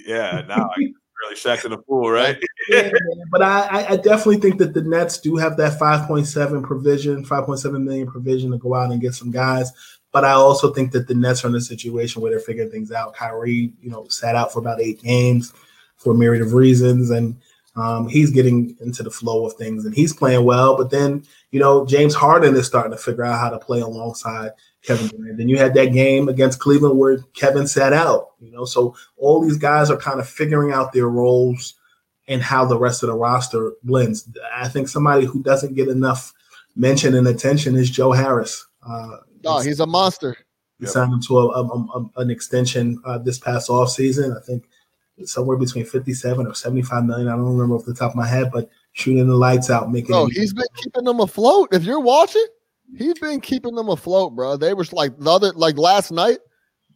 Yeah, now I really Shaq's in the pool, right? yeah, but I, I definitely think that the Nets do have that 5.7 provision, 5.7 million provision to go out and get some guys. But I also think that the Nets are in a situation where they're figuring things out. Kyrie, you know, sat out for about eight games for a myriad of reasons, and um, he's getting into the flow of things and he's playing well. But then, you know, James Harden is starting to figure out how to play alongside Kevin Durant. Then you had that game against Cleveland where Kevin sat out, you know, so all these guys are kind of figuring out their roles and how the rest of the roster blends. I think somebody who doesn't get enough mention and attention is Joe Harris. Uh, Oh, he's a monster. we Yep. signed him to a, a- a- an extension uh, this past off season. I think somewhere between 57 or 75 million. I don't remember off the top of my head, but shooting the lights out, making Bro, it- he's been keeping them afloat. If you're watching, he's been keeping them afloat, bro. They were like the other, like last night,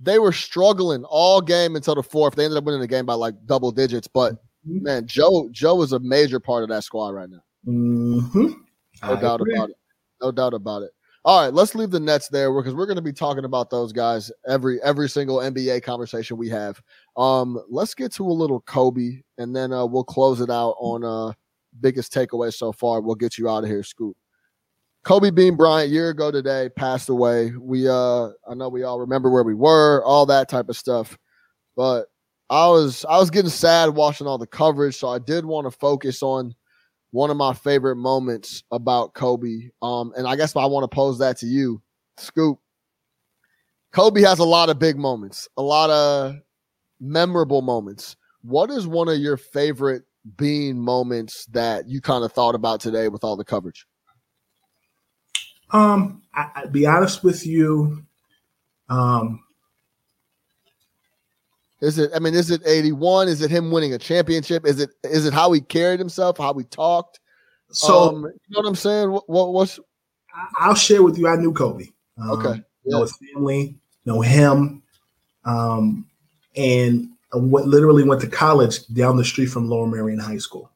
they were struggling all game until the fourth. They ended up winning the game by like double digits. But Mhm. man, Joe, Joe is a major part of that squad right now. Mhm. No I doubt agree. about it. No doubt about it. All right, let's leave the Nets there because we're going to be talking about those guys every every single NBA conversation we have. Um, let's get to a little Kobe, and then uh, we'll close it out on uh biggest takeaway so far. We'll get you out of here, Scoop. Kobe Bean Bryant, year ago today, passed away. We uh, I know we all remember where we were, all that type of stuff, but I was I was getting sad watching all the coverage, so I did want to focus on one of my favorite moments about Kobe. Um, and I guess I want to pose that to you, Scoop. Kobe has a lot of big moments, a lot of memorable moments. What is one of your favorite Bean moments that you kind of thought about today with all the coverage? Um, I, I'd be honest with you. Um, Is it? I mean, is it eighty one? Is it him winning a championship? Is it? Is it how he carried himself? How he talked? so um, you know what I'm saying? What? what what's I'll share with you. I knew Kobe. Um, okay? know his family, know him, um, and what literally went to college down the street from Lower Merion High School.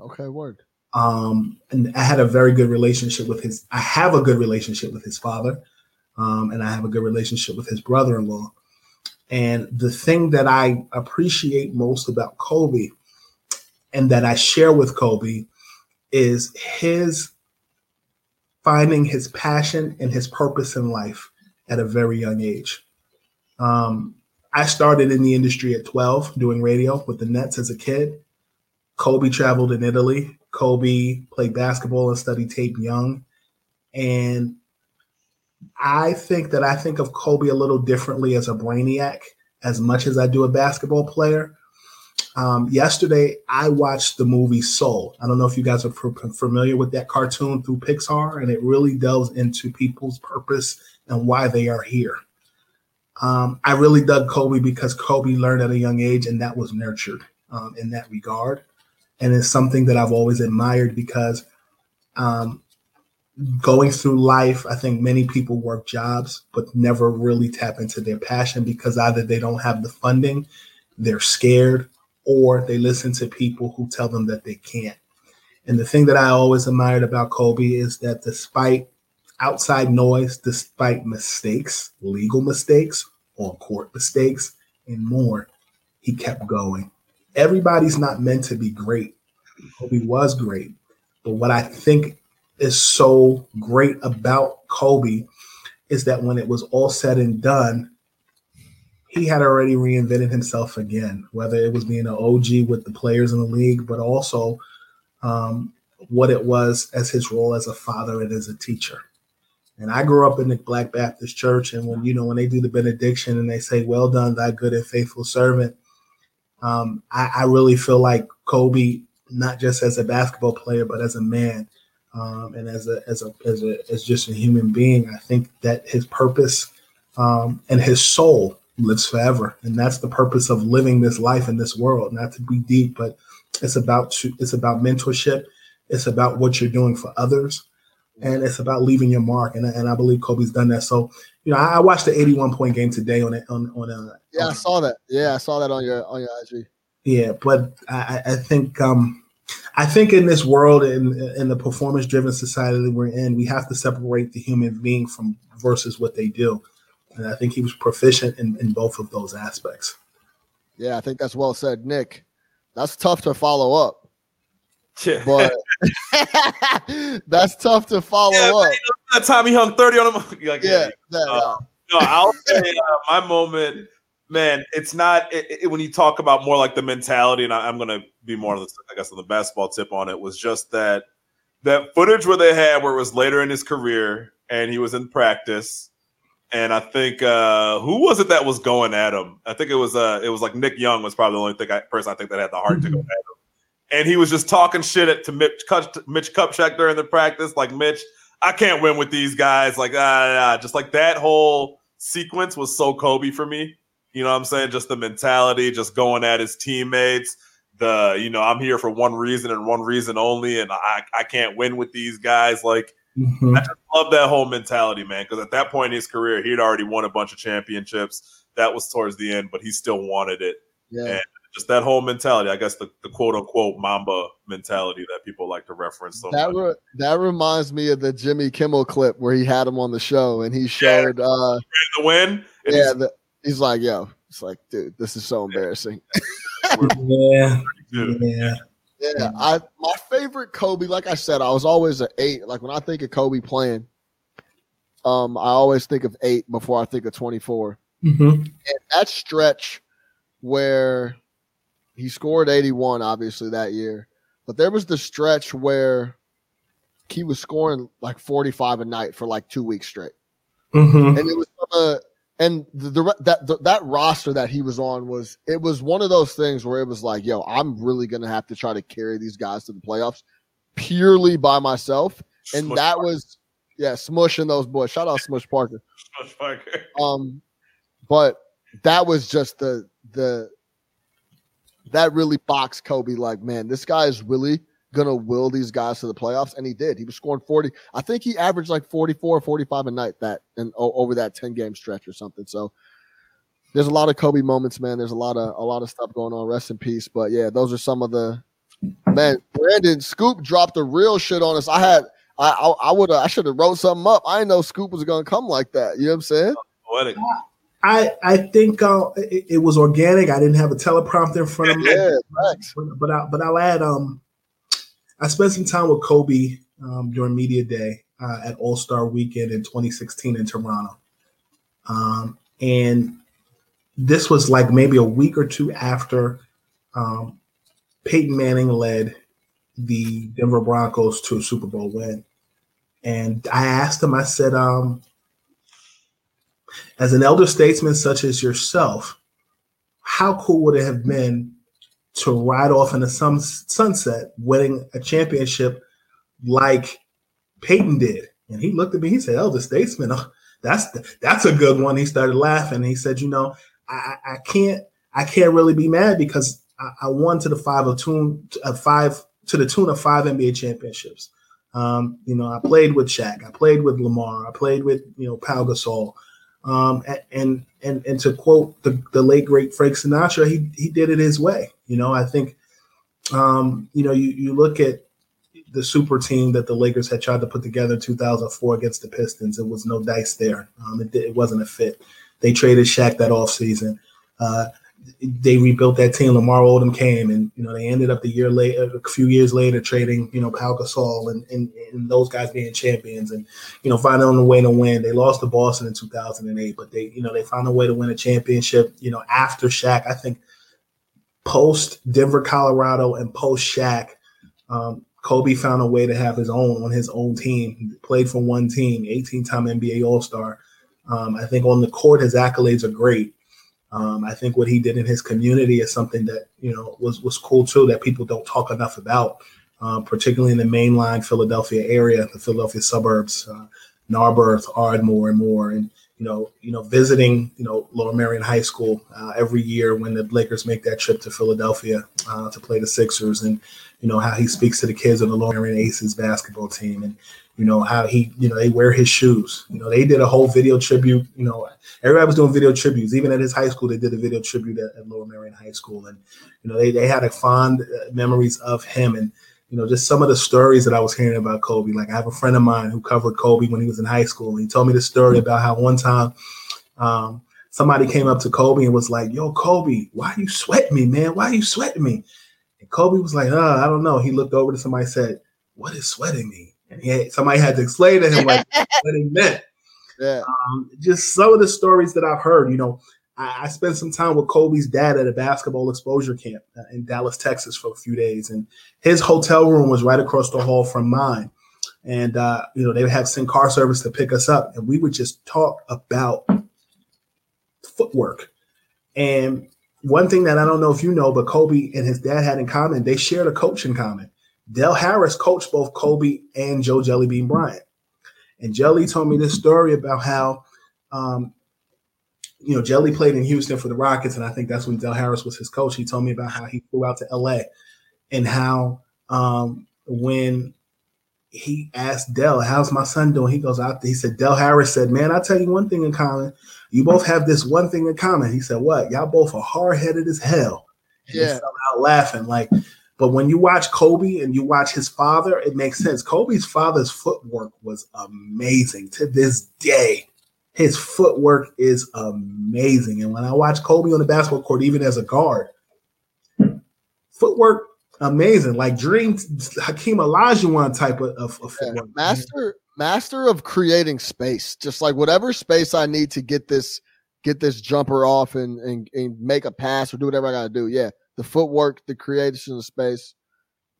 Okay, word. Um, and I had a very good relationship with his. I have a good relationship with his father, um, and I have a good relationship with his brother-in-law. And the thing that I appreciate most about Kobe, and that I share with Kobe, is his finding his passion and his purpose in life at a very young age. Um, I started in the industry at 12 doing radio with the Nets as a kid. Kobe traveled in Italy. Kobe played basketball and studied tape young. And I think that I think of Kobe a little differently as a brainiac as much as I do a basketball player. Um, yesterday, I watched the movie Soul. I don't know if you guys are familiar with that cartoon through Pixar, and it really delves into people's purpose and why they are here. Um, I really dug Kobe because Kobe learned at a young age, and that was nurtured um, in that regard. And it's something that I've always admired because um, going through life, I think many people work jobs, but never really tap into their passion because either they don't have the funding, they're scared, or they listen to people who tell them that they can't. And the thing that I always admired about Kobe is that despite outside noise, despite mistakes, legal mistakes, on court mistakes, and more, he kept going. Everybody's not meant to be great. Kobe was great. But what I think is so great about Kobe is that when it was all said and done, he had already reinvented himself again, whether it was being an OG with the players in the league, but also um, what it was as his role as a father and as a teacher. And I grew up in the Black Baptist Church, and when you know when they do the benediction and they say, "Well done, thy good and faithful servant," um, I, I really feel like Kobe, not just as a basketball player, but as a man, um, and as a as a as a as just a human being, I think that his purpose um, and his soul lives forever, and that's the purpose of living this life in this world. Not to be deep, but it's about to, it's about mentorship. It's about what you're doing for others, and it's about leaving your mark. And, and I believe Kobe's done that. So, you know, I, I watched the 81 point game today on it on on uh, Yeah, I saw that. Yeah, I saw that on your on your IG. yeah, but I, I think um, I think in this world in in the performance driven society that we're in, we have to separate the human being from versus what they do. And I think he was proficient in, in both of those aspects. Yeah, I think that's well said, Nick. That's tough to follow up, Yeah. but that's tough to follow Yeah, up. man, that time he hung 30 on him. Like, Yeah, that, Uh, no, I'll say uh, my moment, man. It's not it, it, when you talk about more like the mentality, and I, am going to be more, on the, I guess, on the basketball tip on it. Was just that that footage where they had where it was later in his career and he was in practice. And I think uh, who was it that was going at him? I think it was uh, it was like Nick Young was probably the only thing I, person I think that had the heart to go mm-hmm. at him and he was just talking shit at, to Mitch, Mitch Kupchak during the practice. Like Mitch, I can't win with these guys. Like ah, ah, just like that whole sequence was so Kobe for me. You know what I'm saying? Just the mentality, just going at his teammates. The you know I'm here for one reason and one reason only, and I I can't win with these guys. Like mm-hmm. I just love that whole mentality, man. Because at that point in his career, he had already won a bunch of championships. That was towards the end, but he still wanted it. Yeah. And just that whole mentality. I guess the, the quote unquote Mamba mentality that people like to reference. So that re- that reminds me of the Jimmy Kimmel clip where he had him on the show and he showed yeah, uh, the win. Yeah, the, he's like, "Yo, it's like, dude, this is so embarrassing." yeah, yeah. Yeah, I my favorite Kobe. Like I said, I was always an eight. Like when I think of Kobe playing, um, I always think of eight before I think of twenty four. mm mm-hmm. And that stretch where he scored 81, obviously, that year. But there was the stretch where he was scoring like 45 a night for like two weeks straight. Mm-hmm. And it was and the, the that the, that roster that he was on was it was one of those things where it was like, yo, I'm really gonna have to try to carry these guys to the playoffs purely by myself. And Smush that Parker. was yeah, smushing those boys. Shout out Smush Parker. Smush Parker. Um, but that was just the the that really boxed Kobe like, man, this guy is really gonna will these guys to the playoffs. And he did. He was scoring 40. I think he averaged like 44 45 a night that and over that 10 game stretch or something. So there's a lot of Kobe moments, man. There's a lot of a lot of stuff going on. Rest in peace. But yeah, those are some of the man. Brandon Scoop dropped the real shit on us. I had I I, I would I should have wrote something up. I didn't know Scoop was gonna come like that. You know what I'm saying? Poetic. I I think uh, it, it, was organic. I didn't have a teleprompter in front of me. Yeah, but, but I but I'll add. Um, I spent some time with Kobe um, during media day uh, at All Star Weekend in 2016 in Toronto, um, and this was like maybe a week or two after um, Peyton Manning led the Denver Broncos to a Super Bowl win. And I asked him, I said, um, as an elder statesman such as yourself, how cool would it have been to ride off into some sunset, winning a championship like Peyton did? And he looked at me. He said, "Elder statesman, oh, that's that's a good one." He started laughing. He said, "You know, I, I can't I can't really be mad because I, I won to the five of tune a five to the tune of five NBA championships. Um, you know, I played with Shaq, I played with Lamar, I played with you know Pau Gasol." Um, and and and to quote the, the late great Frank Sinatra, he he did it his way. You know, I think um, you know you you look at the super team that the Lakers had tried to put together in 2004 against the Pistons. It was no dice there. Um, it, it wasn't a fit. They traded Shaq that offseason. Uh, they rebuilt that team. Lamar Odom came, and you know they ended up the year later, a few years later, trading you know Pau Gasol and, and, and those guys being champions, and you know finding a way to win. They lost to Boston in 2008, but they you know they found a way to win a championship. You know after Shaq, I think post Denver, Colorado, and post Shaq, um, Kobe found a way to have his own on his own team. Played for one team, 18 time NBA All Star. Um, I think on the court, his accolades are great. Um, I think what he did in his community is something that you know was was cool too that people don't talk enough about, um, particularly in the mainline Philadelphia area, the Philadelphia suburbs, uh, Narberth, Ardmore, and more. And you know, you know, visiting you know Lower Merion High School uh, every year when the Lakers make that trip to Philadelphia uh, to play the Sixers, and you know how he speaks to the kids on the Lower Merion Aces basketball team, and you know how he you know they wear his shoes. You know they did a whole video tribute you know everybody was doing video tributes. Even at his high school they did a video tribute at, at lower merion high school. And you know they, they had a fond uh, memories of him and you know just some of the stories that i was hearing about kobe. Like i have a friend of mine who covered kobe when he was in high school and he told me the story about how one time um, somebody came up to kobe and was like yo kobe why you sweating me man? Why you sweating me? And kobe was like uh, i don't know. He looked over to somebody said what is sweating me and he had, somebody had to explain to him like what it meant. Yeah. Um, just some of the stories that I've heard. You know, I, I spent some time with Kobe's dad at a basketball exposure camp uh, in Dallas, Texas, for a few days, and his hotel room was right across the hall from mine. And uh, you know, they would have send car service to pick us up, and we would just talk about footwork. And one thing that I don't know if you know, but Kobe and his dad had in common, they shared a coach in common. Del Harris coached both Kobe and Joe Jellybean Bryant. And Jelly told me this story about how, um, you know, Jelly played in Houston for the Rockets, and I think that's when Del Harris was his coach. He told me about how he flew out to LA and how um, when he asked Del, "How's my son doing?" He goes out there. He said, "Del Harris said, man, I tell you one thing in common. You both have this one thing in common." He said, "What? Y'all both are hard headed as hell." And Yeah. Out laughing like. But when you watch Kobe and you watch his father, it makes sense. Kobe's father's footwork was amazing to this day. His footwork is amazing. And when I watch Kobe on the basketball court, even as a guard, footwork amazing. Like Dream Hakeem Olajuwon type of, of, of Yeah, footwork. master master of creating space just like whatever space i need to get this get this jumper off and and, and make a pass or do whatever i gotta do yeah the footwork the creation of space.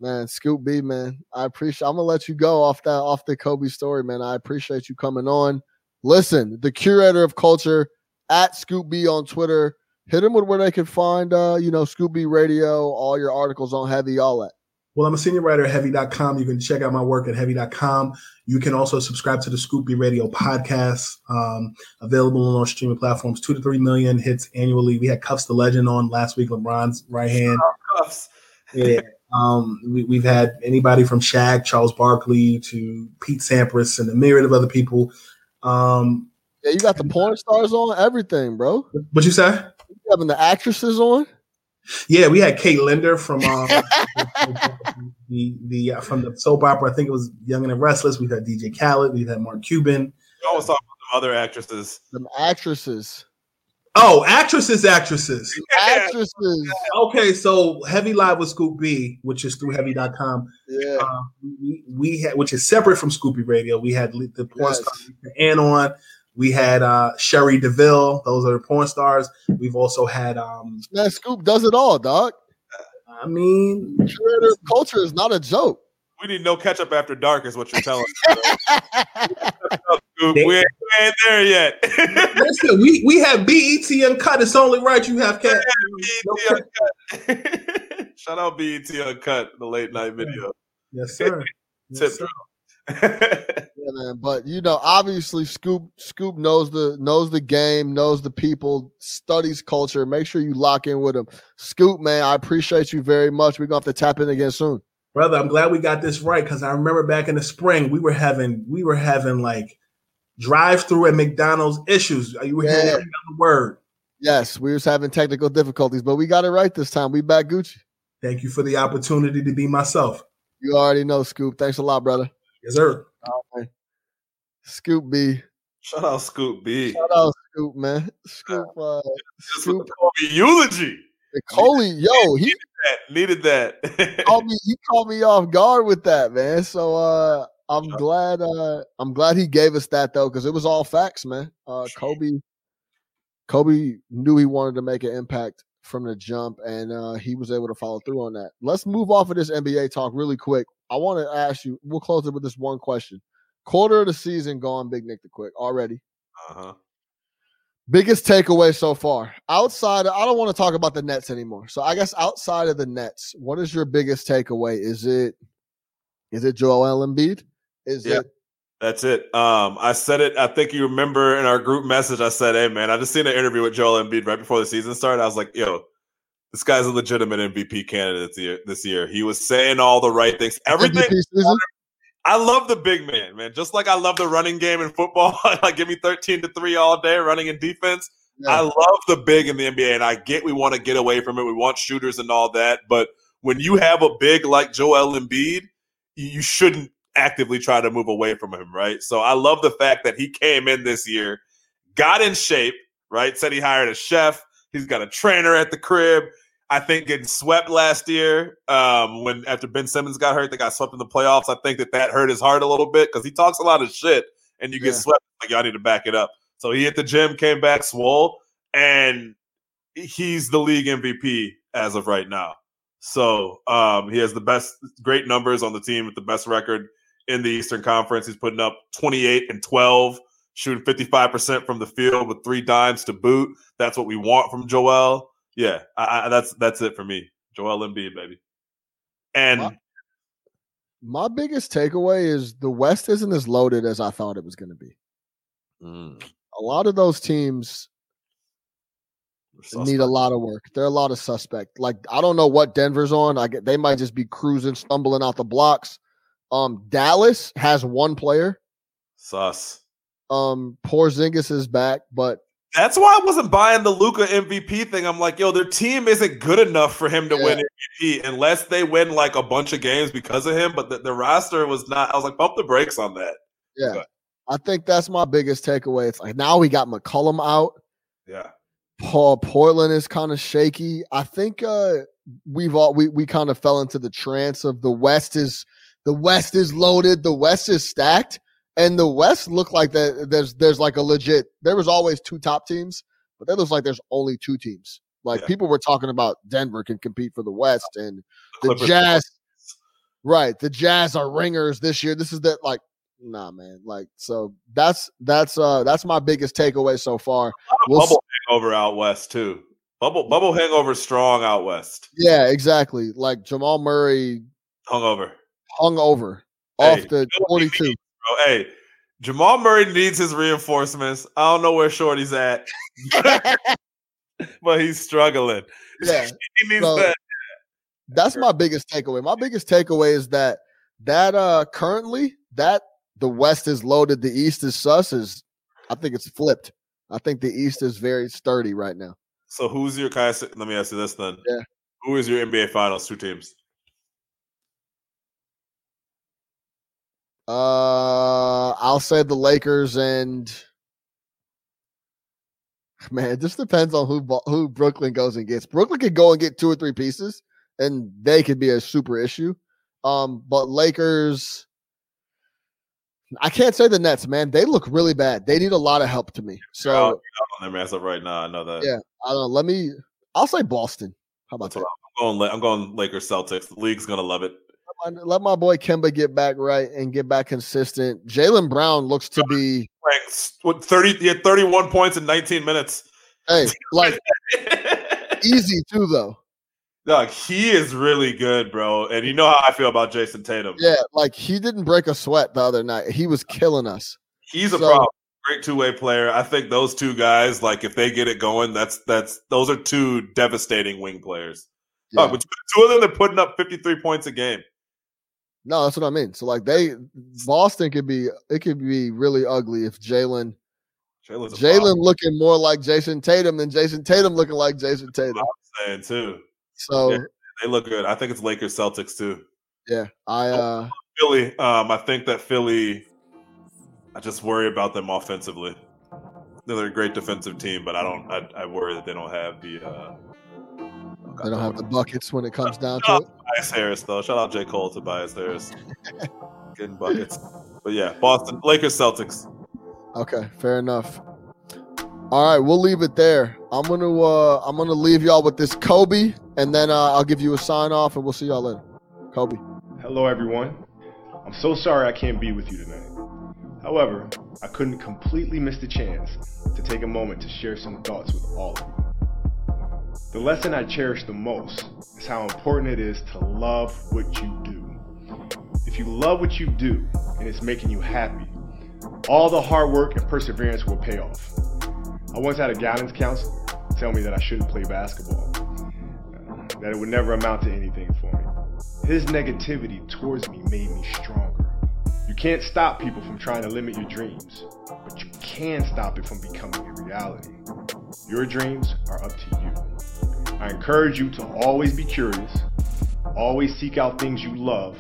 Man scoop b man i appreciate i'm gonna let you go off that off the kobe story man. I appreciate you coming on. Listen the curator of culture at scoop b on twitter. Hit him with where they can find uh you know scoop b radio all your articles on heavy all that Well, I'm a senior writer at heavy.com. You can check out my work at heavy.com. You can also subscribe to the Scoop B Radio podcast, um, available on all streaming platforms. Two to three million hits annually. We had Cuffs the Legend on last week, LeBron's right hand. Cuffs. Yeah. Um, we, we've had anybody from Shaq, Charles Barkley to Pete Sampras, and a myriad of other people. Um, yeah you got the porn stars on everything bro what you say? you having the actresses on Yeah, we had Kate Linder from uh, the the uh, from the soap opera. I think it was Young and the Restless. We've had DJ Khaled. We've had Mark Cuban. You always talk about the other actresses. Some actresses Oh, actresses, actresses. actresses Okay, so Heavy Live with Scoop B, which is through heavy.com. yeah Uh, we, we had, which is separate from Scoop B Radio. We had the porn Yes. star Ann on. We had uh, Cherie DeVille. Those are the porn stars. We've also had, um, man scoop does it all dog I mean, curator of culture is not a joke We need No Ketchup after dark, is what you're telling us. Scoop, we, ain't, we ain't there yet. listen, we, we have BET Uncut. It's only right you have cat. No cut. BET Uncut. Shout out BET Uncut, the late night video. Yes, sir. Yes, Tip sir. Yeah, man. But you know, obviously, Scoop Scoop knows the knows the game, knows the people, studies culture. Make sure you lock in with him. Scoop, man, I appreciate you very much. We're gonna have to tap in again soon. brother i'm glad we got this right because i remember back in the spring we were having we were having like drive-through at mcdonald's issues you were hearing Yeah. every other word Yes, we was having technical difficulties, but we got it right this time. We back Gucci. thank you for the opportunity to be myself You already know, Scoop. Thanks a lot, brother. Yes sir Scoop B. Shout out Scoop B. Shout out Scoop, man. Scoop, uh, Scoop. the Kobe eulogy. Coley, yo, he That- Needed that. caught me. He called me off guard with that, man. So uh, I'm glad. Uh, I'm glad he gave us that though, because it was all facts, man. Uh, Kobe, Kobe knew he wanted to make an impact from the jump, and uh, he was able to follow through on that. Let's move off of this NBA talk really quick. I want to ask you. We'll close it with this one question. Quarter of the season gone, Big Nick the Quick already. uh-huh. Biggest takeaway so far. Outside, I don't want to talk about the Nets anymore. So I guess outside of the Nets, what is your biggest takeaway? Is it is it Joel Embiid? Is Yeah. it That's it. Um, I said it. I think you remember in our group message. I said, "Hey, man, I just seen an interview with Joel Embiid right before the season started. I was like, yo, this guy's a legitimate MVP candidate this year. He was saying all the right things. Everything. I love the big man, man. Just like I love the running game in football. like, give me thirteen to three all day running in defense. I love the big in the NBA, and I get we want to get away from it. We want shooters and all that, but when you have a big like Joel Embiid, you shouldn't actively try to move away from him, right? So I love the fact that he came in this year, got in shape, right? Said he hired a chef. He's got a trainer at the crib. I think getting swept last year um, when after Ben Simmons got hurt, they got swept in the playoffs. I think that that hurt his heart a little bit because he talks a lot of shit and you get Yeah. swept. Like y'all need to back it up. So he hit the gym, came back swole, and he's the league MVP as of right now. So um, he has the best, great numbers on the team with the best record in the Eastern Conference. He's putting up 28 and 12, shooting 55% from the field with three dimes to boot. That's what we want from Joel. Yeah, I, I, that's that's it for me. Joel Embiid, baby. And Wow. My biggest takeaway is the West isn't as loaded as I thought it was going to be. Mm, A lot of those teams need a lot of work. They're a lot of suspect. Like I don't know what Denver's on. I get they might just be cruising, stumbling out the blocks. Um, Dallas has one player. sus. Um, Porzingis is back, but That's why I wasn't buying the Luka MVP thing. I'm like, yo, their team isn't good enough for him to win MVP unless they win like a bunch of games because of him. But the, the roster was not. I was like, pump the brakes on that. yeah. I think that's my biggest takeaway. It's like now we got McCollum out. Yeah, Paul Portland is kind of shaky. I think uh we've all we we kind of fell into the trance of the West is the West is loaded, the West is stacked, and the West looked like that there's there's like a legit there was always two top teams, but that looks like there's only two teams. Like Yeah. people were talking about Denver can compete for the West and the Clippers- Jazz right, the Jazz are ringers this year. This is that like nah man. Like so that's that's uh that's my biggest takeaway so far. We'll s- bubble hangover out west too. Bubble bubble hangover strong out west. Yeah, exactly. Like Jamal Murray Hungover. hung over Hey, off the you know what he 42. needs, bro? Hey, Jamal Murray needs his reinforcements. I don't know where Shorty's at, but he's struggling. Yeah, he needs so- that. That's my biggest takeaway. My biggest takeaway is that that uh currently that the West is loaded, the East is sus is I think it's flipped. I think the East is very sturdy right now. So who's your of, let me ask you this then. Yeah. Who is your NBA finals two teams? Uh I'll say the Lakers and man, it just depends on who who Brooklyn goes and gets. Brooklyn could go and get two or three pieces, and they could be a super issue. Um, but Lakers, I can't say the Nets, man. They look really bad. They need a lot of help to me. So You're out on them as of right now. I know that. Yeah. I don't know. Let me. I'll say Boston. How about That's that? I'm going. I'm going Lakers Celtics. The league's gonna love it. Let my- Let my boy Kemba get back right and get back consistent. Jaylen Brown looks to be what thirty? He had thirty-one points in nineteen minutes. hey like easy too though. Dog, he is really good, bro. And you know how I feel about Jayson Tatum. Yeah, like he didn't break a sweat the other night. He was killing us. He's a problem. Great two-way player. I think those two guys, like if they get it going, that's that's those are two devastating wing players. Yeah. Dog, but two of them they're putting up 53 points a game. No, that's what I mean. So like they Boston could be it could be really ugly if Jalen Jalen looking more like Jayson Tatum than Jayson Tatum looking like Jayson Tatum. I'm saying too. So Yeah. They look good. I think it's Lakers Celtics too. yeah, I uh Philly, um, I think that Philly. I just worry about them offensively. They're a great defensive team, but I don't. I, I worry that they don't have the. Uh, they don't have the buckets when it comes down to it. Tobias Harris though. Shout out J Cole, Tobias Harris, getting buckets. But yeah, Boston Lakers Celtics. Okay, fair enough. All right, we'll leave it there. I'm gonna uh I'm gonna leave y'all with this Kobe, and then uh, I'll give you a sign off, and we'll see y'all later. Kobe. Hello, everyone. I'm so sorry I can't be with you tonight. However, I couldn't completely miss the chance to take a moment to share some thoughts with all of you. The lesson I cherish the most is how important it is to love what you do. If you love what you do and it's making you happy, all the hard work and perseverance will pay off. I once had a guidance counselor tell me that I shouldn't play basketball, that it would never amount to anything for me. His negativity towards me made me stronger. You can't stop people from trying to limit your dreams, but you can stop it from becoming a reality. Your dreams are up to you. I encourage you to always be curious, always seek out things you love,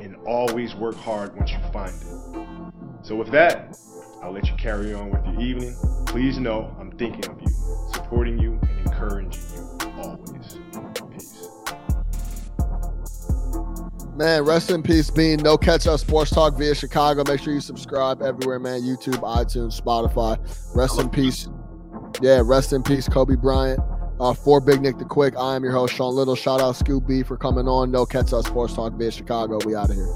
and always work hard once you find it. So, with that, I'll let you carry on with your evening. Please know I'm thinking of you, supporting you, and encouraging you always. Peace. Man, rest in peace, Bean. No Ketchup sports talk via Chicago. Make sure you subscribe everywhere, man. YouTube, iTunes, Spotify. Rest in peace. Yeah, rest in peace, Kobe Bryant. Uh, for Big Nick the Quick, I am your host, Sean Little. Shout out Scoop B for coming on. No Ketchup sports talk via Chicago. We out of here.